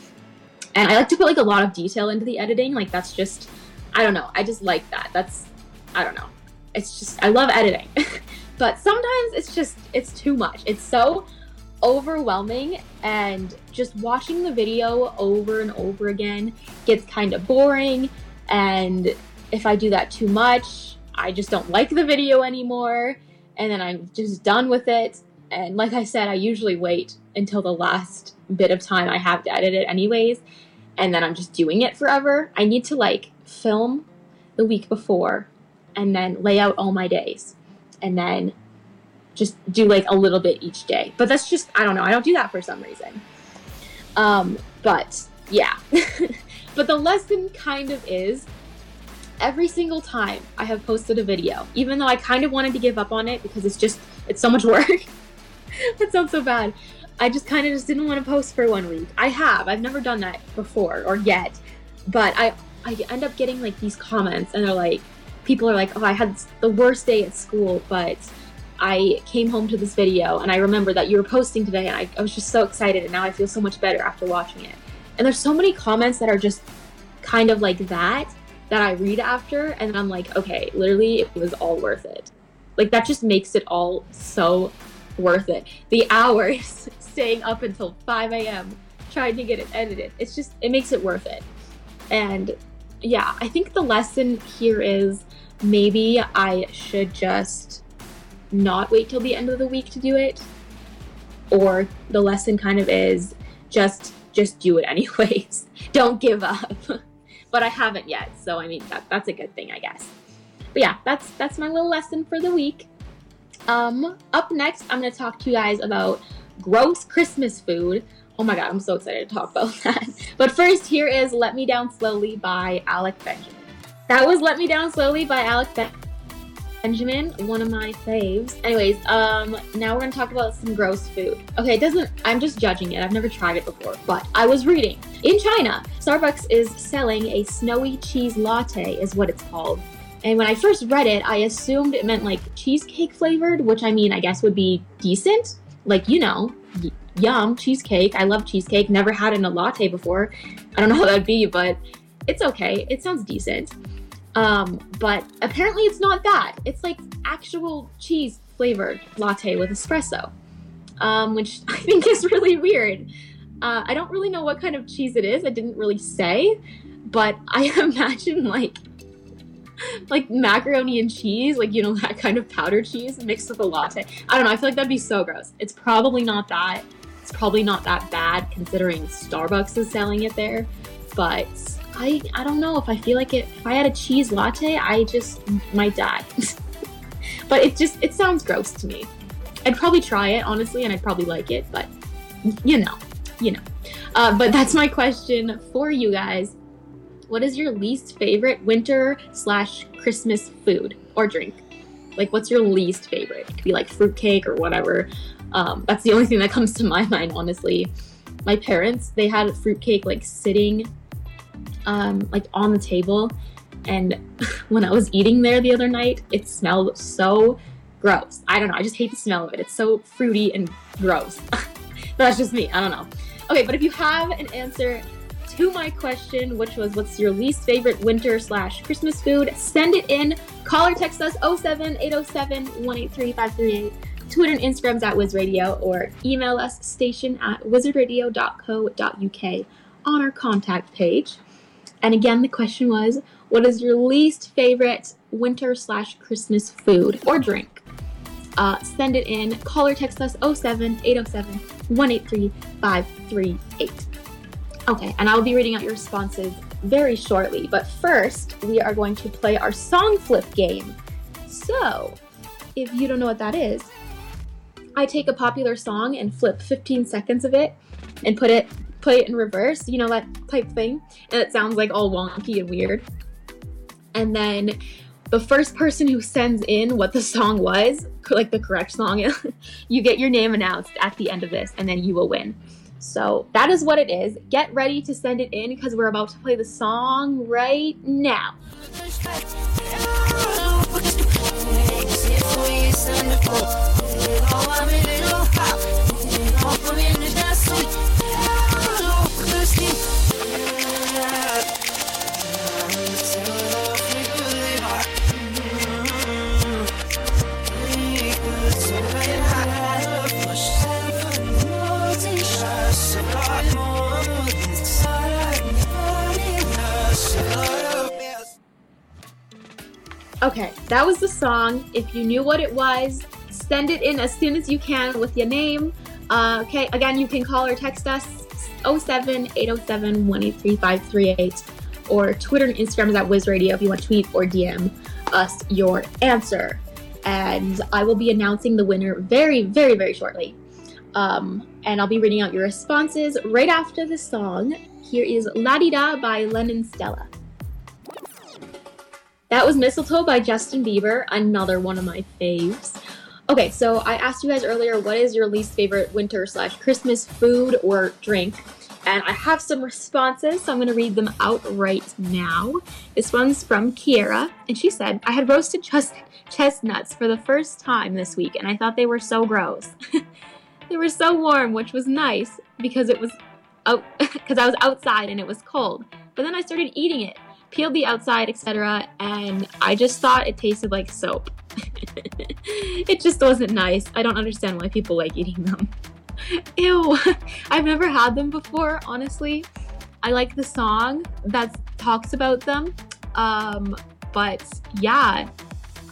And I like to put like a lot of detail into the editing. Like that's just, I don't know. I just like that. That's, I don't know. It's just, I love editing. [LAUGHS] but sometimes it's just, it's too much. It's so overwhelming and just watching the video over and over again gets kind of boring and if I do that too much, I just don't like the video anymore and then I'm just done with it. And like I said, I usually wait until the last bit of time I have to edit it anyways and then I'm just doing it forever. I need to like film the week before and then lay out all my days and then just do like a little bit each day. But that's just I don't know. I don't do that for some reason. Um, but yeah. [LAUGHS] but the lesson kind of is every single time I have posted a video, even though I kind of wanted to give up on it because it's just it's so much [LAUGHS] work. that sounds so bad. I just kind of just didn't want to post for one week. I have. I've never done that before or yet. But I I end up getting like these comments and they're like people are like, "Oh, I had the worst day at school, but I came home to this video and I remember that you were posting today and I, I, was just so excited and now I feel so much better after watching it. And there's so many comments that are just kind of like that that I read after and I'm like, okay, literally it was all worth it. Like that just makes it all so worth it. The hours [LAUGHS] staying up until 5 a.m. trying to get it edited. It's just it makes it worth it. And yeah, I think the lesson here is maybe I should just not wait till the end of the week to do it. Or the lesson kind of is just just do it [LAUGHS] anyways. Don't give up. [LAUGHS] But i haven't yet so i mean that, that's a good thing i guess. But yeah that's that's my little lesson for the week. Um up next i'm to talk to you guys about gross christmas food oh my god i'm so excited to talk about [LAUGHS] that but first here is let me down slowly by alec benjamin that was let me down slowly by alec benjamin Benjamin, one of my faves. Anyways, um, now we're gonna talk about some gross food. Okay, it doesn't, I'm just judging it. I've never tried it before, but I was reading. In China, Starbucks is selling a snowy cheese latte, is what it's called. And when I first read it, I assumed it meant like cheesecake flavored, which I mean, I guess would be decent. Like, you know, yum, cheesecake. I love cheesecake. Never had it in a latte before. I don't know how that'd be, but it's okay. It sounds decent. Um, but apparently it's not that. It's like actual cheese flavored latte with espresso, um, which [LAUGHS] I think is really weird. Uh, I don't really know what kind of cheese it is. It didn't really say, but [LAUGHS] I imagine like like macaroni and cheese, like you know [LAUGHS] that kind of powdered cheese mixed with a latte. I don't know. I feel like that'd be so gross. It's probably not that. Probably not that bad considering Starbucks is selling it there. But I I don't know if I feel like it. If I had a cheese latte, I just might [LAUGHS] die. but it just it sounds gross to me. I'd probably try it honestly, and I'd probably like it. But you know, you know. Uh, but [LAUGHS] that's my question for you guys what is your least favorite winter slash Christmas food or drink? Like, what's your least favorite? It could be like fruitcake or whatever. Um, that's the only thing that comes to my mind, honestly. My parents, they had fruitcake like sitting um, like on the table. And [LAUGHS] when I was eating there the other night, it smelled so gross. I don't know. I just hate the smell of it. It's so fruity and gross. [LAUGHS] that's just me. I don't know. Okay, but if you have an answer, to my question, which was what's your least favorite winter slash Christmas food, send it in. Call or text us 07 807 183 538. Twitter and Instagram's at WizRadio or email us station at wizardradio.co.uk on our contact page. And again, the question was what is your least favorite winter slash Christmas food or drink? Uh, send it in. Call or text us 07 807 183 538. Okay, and I'll be reading out your responses very shortly, but first we are going to play our song flip game. So, if you don't know what that is, I take a popular song and flip 15 seconds of it and put it put it in reverse, you know that type thing, and it sounds like all wonky and weird. And then the first person who sends in what the song was, like the correct song, you get your name announced at the end of this, and then you will win. So that is what it is. Get ready to send it in because we're about to play the song right now. Okay, that was the song. If you knew what it was, send it in as soon as you can with your name. Uh, okay, again, you can call or text us 07 807 183 538 or Twitter and Instagram is at WizRadio if you want to tweet or DM us your answer. And I will be announcing the winner very, very, very shortly. Um, and I'll be reading out your responses right after the song. Here is La Di Da by Lennon Stella. That was Mistletoe by Justin Bieber, another one of my faves. Okay, so I asked you guys earlier what is your least favorite winter slash Christmas food or drink? And I have some responses, so I'm going to read them out right now. This one's from Kiera, and she said, I had roasted chest- chestnuts for the first time this week, and I thought they were so gross. [LAUGHS] they were so warm, which was nice because it was because [LAUGHS] I was outside and it was cold. But then I started eating it peeled the outside, etc. And I just thought it tasted like soap. [LAUGHS] it just wasn't nice. I don't understand why people like eating them. [LAUGHS] Ew, [LAUGHS] I've never had them before, honestly. I like the song that talks about them. Um, but yeah,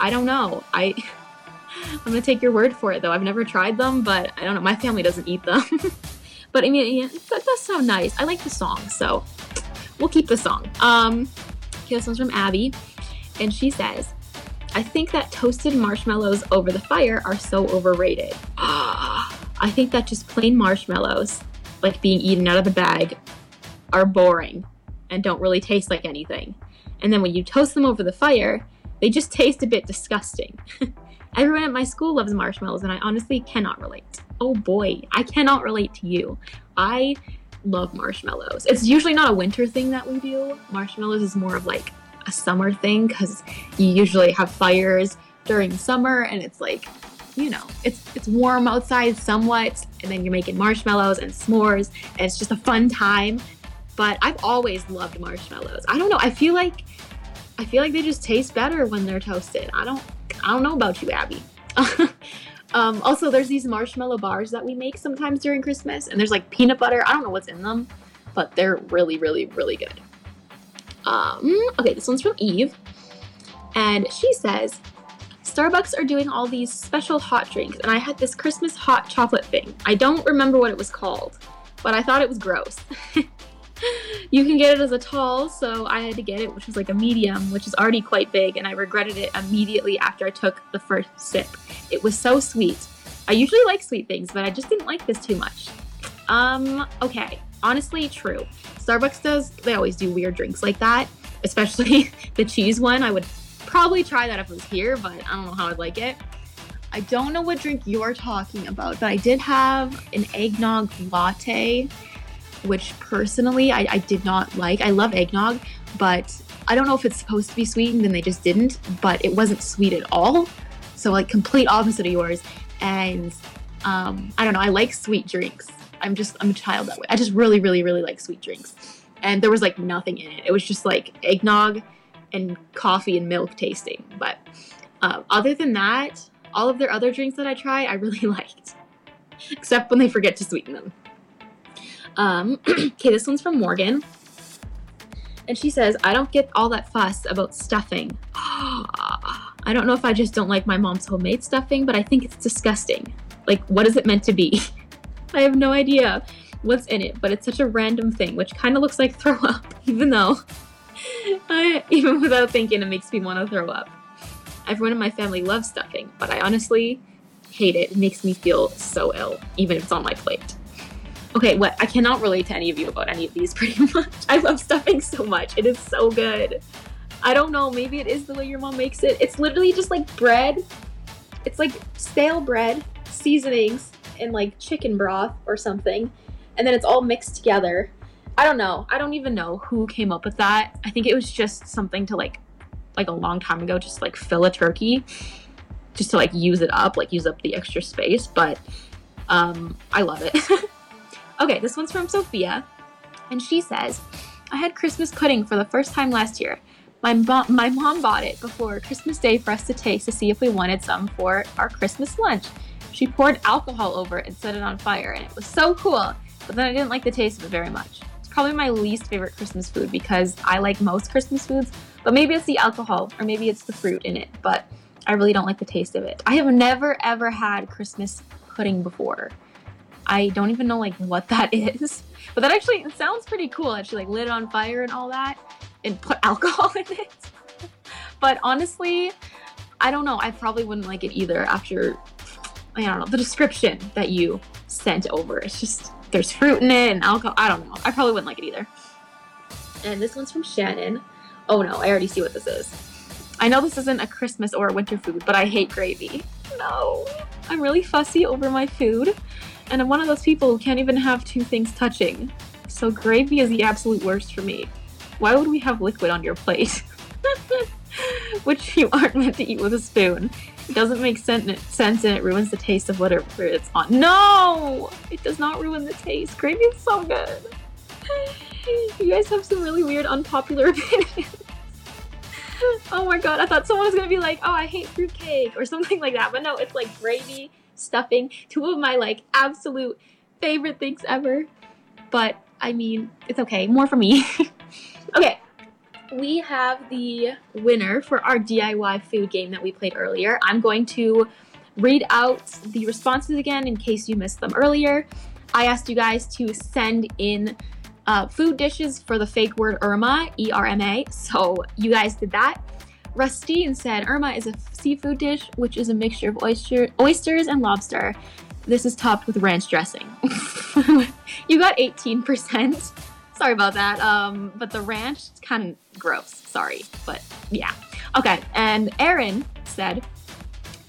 I don't know. I I'm gonna take your word for it though. I've never tried them, but I don't know. My family doesn't eat them. but I mean, yeah, that does sound nice. I like the song, so we'll keep the song. Um, this one's from Abby, and she says, I think that toasted marshmallows over the fire are so overrated. [GASPS] I think that just plain marshmallows, like being eaten out of the bag, are boring and don't really taste like anything. And then when you toast them over the fire, they just taste a bit disgusting. [LAUGHS] Everyone at my school loves marshmallows, and I honestly cannot relate. Oh boy, I cannot relate to you. I love marshmallows. It's usually not a winter thing that we do. Marshmallows is more of like a summer thing because you usually have fires during summer and it's like you know it's it's warm outside somewhat and then you're making marshmallows and s'mores and it's just a fun time but i've always loved marshmallows i don't know i feel like i feel like they just taste better when they're toasted i don't i don't know about you abby [LAUGHS] Um, also, there's these marshmallow bars that we make sometimes during Christmas, and there's like peanut butter. I don't know what's in them, but they're really, really, really good. Um, okay, this one's from Eve. And she says, Starbucks are doing all these special hot drinks, and I had this Christmas hot chocolate thing. I don't remember what it was called, but I thought it was gross. [LAUGHS] you can get it as a tall, so I had to get it, which was like a medium, which is already quite big, and I regretted it immediately after I took the first sip. It was so sweet. I usually like sweet things, but I just didn't like this too much. Um, okay. Honestly, true. Starbucks does, they always do weird drinks like that, especially [LAUGHS] the cheese one. I would probably try that if it was here, but I don't know how I'd like it. I don't know what drink you're talking about, but I did have an eggnog latte, which personally I, I did not like. I love eggnog, but I don't know if it's supposed to be sweet and they just didn't, but it wasn't sweet at all. So, like, complete opposite of yours. And um, I don't know, I like sweet drinks. I'm just, I'm a child that way. I just really, really, really like sweet drinks. And there was like nothing in it. It was just like eggnog and coffee and milk tasting. But uh, other than that, all of their other drinks that I tried, I really [LAUGHS] liked, except when they forget to sweeten them. Um, [CLEARS THROAT] okay, this one's from Morgan. And she says, I don't get all that fuss about stuffing. [GASPS] I don't know if I just don't like my mom's homemade stuffing, but I think it's disgusting. Like, what is it meant to be? [LAUGHS] I have no idea what's in it, but it's such a random thing, which kind of looks like throw up, [LAUGHS] even though, [LAUGHS] I, even without thinking, it makes me want to throw up. Everyone in my family loves stuffing, but I honestly hate it. It makes me feel so ill, even if it's on my plate. Okay, what? I cannot relate to any of you about any of these [LAUGHS] pretty much. I love stuffing so much. It is so good. I don't know, maybe it is the way your mom makes it. It's literally just like bread. It's like stale bread, seasonings, and like chicken broth or something. And then it's all mixed together. I don't know. I don't even know who came up with that. I think it was just something to like like a long time ago just like fill a turkey just to like use it up, like use up the extra space, but um I love it. [LAUGHS] okay, this one's from Sophia and she says, I had Christmas pudding for the first time last year. My, bo- my mom bought it before Christmas Day for us to taste to see if we wanted some for our Christmas lunch. She poured alcohol over it and set it on fire, and it was so cool, but then I didn't like the taste of it very much. It's probably my least favorite Christmas food because I like most Christmas foods, but maybe it's the alcohol or maybe it's the fruit in it, but I really don't like the taste of it. I have never ever had Christmas pudding before. I don't even know like what that [LAUGHS] is. But that actually sounds pretty cool. She like lit it on fire and all that and put [LAUGHS] alcohol in it. but honestly, I don't know. I probably wouldn't like it either after I don't know the description that you sent over. It's just there's fruit in it and alcohol. I don't know. I probably wouldn't like it either. And this one's from Shannon. Oh no, I already see what this is. I know this isn't a Christmas or a winter food, but I hate gravy. No, I'm really fussy over my food, and I'm one of those people who can't even have two things touching. So gravy is the absolute worst for me. Why would we have liquid on your plate? [LAUGHS] Which you aren't meant to eat with a spoon. It doesn't make sense, and it ruins the taste of whatever it's on. No! It does not ruin the taste. Gravy is so good. [SIGHS] You guys have some really weird, unpopular [LAUGHS] opinions. oh my god, I thought someone was gonna be like, oh, I hate fruitcake or something like that. But no, it's like gravy, stuffing, two of my like absolute favorite things ever. But I mean, it's okay. More for me. [LAUGHS] Okay, we have the winner for our DIY food game that we played earlier. I'm going to read out the responses again in case you missed them earlier. I asked you guys to send in uh, food dishes for the fake word Erma, E R M A. So you guys did that. Rustine said Erma is a seafood dish which is a mixture of oyster, oysters and lobster. This is topped with ranch dressing. [LAUGHS] you got 18%. Sorry about that. Um, but the ranch is kind of gross. Sorry, but yeah. Okay, and Aaron said,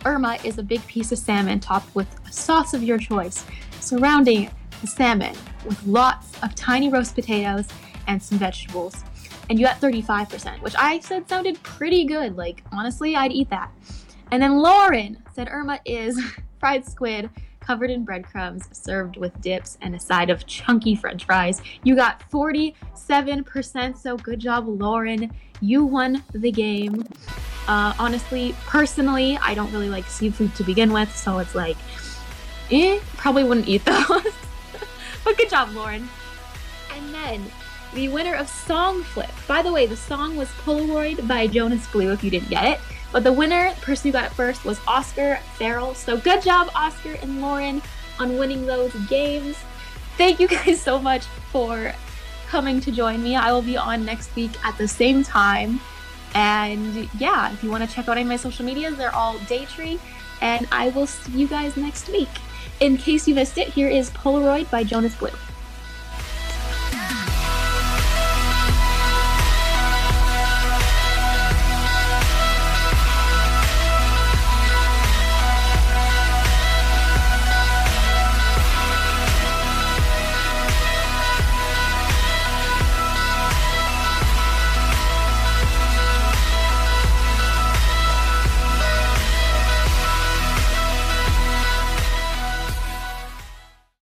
Erma is a big piece of salmon topped with a sauce of your choice, surrounding the salmon with lots of tiny roast potatoes and some vegetables. And you got 35%, which I said sounded pretty good. Like, honestly, I'd eat that. And then Lauren said Erma is [LAUGHS] fried squid covered in breadcrumbs, served with dips and a side of chunky french fries. You got 47%, so good job, Lauren. You won the game. Uh, honestly, personally, I don't really like seafood to begin with, so it's like, eh, probably wouldn't eat [LAUGHS] those. but good job, Lauren. And then the winner of Song Flip. By the way, the song was Polaroid by Jonas Blue, if you didn't get it. But the winner, the person who got it first, was Oscar Farrell. So good job, Oscar and Lauren, on winning those games. Thank you guys so much for coming to join me. I will be on next week at the same time. And yeah, if you want to check out any of my social medias, they're all Daytree. And I will see you guys next week. In case you missed it, here is Polaroid by Jonas Blue.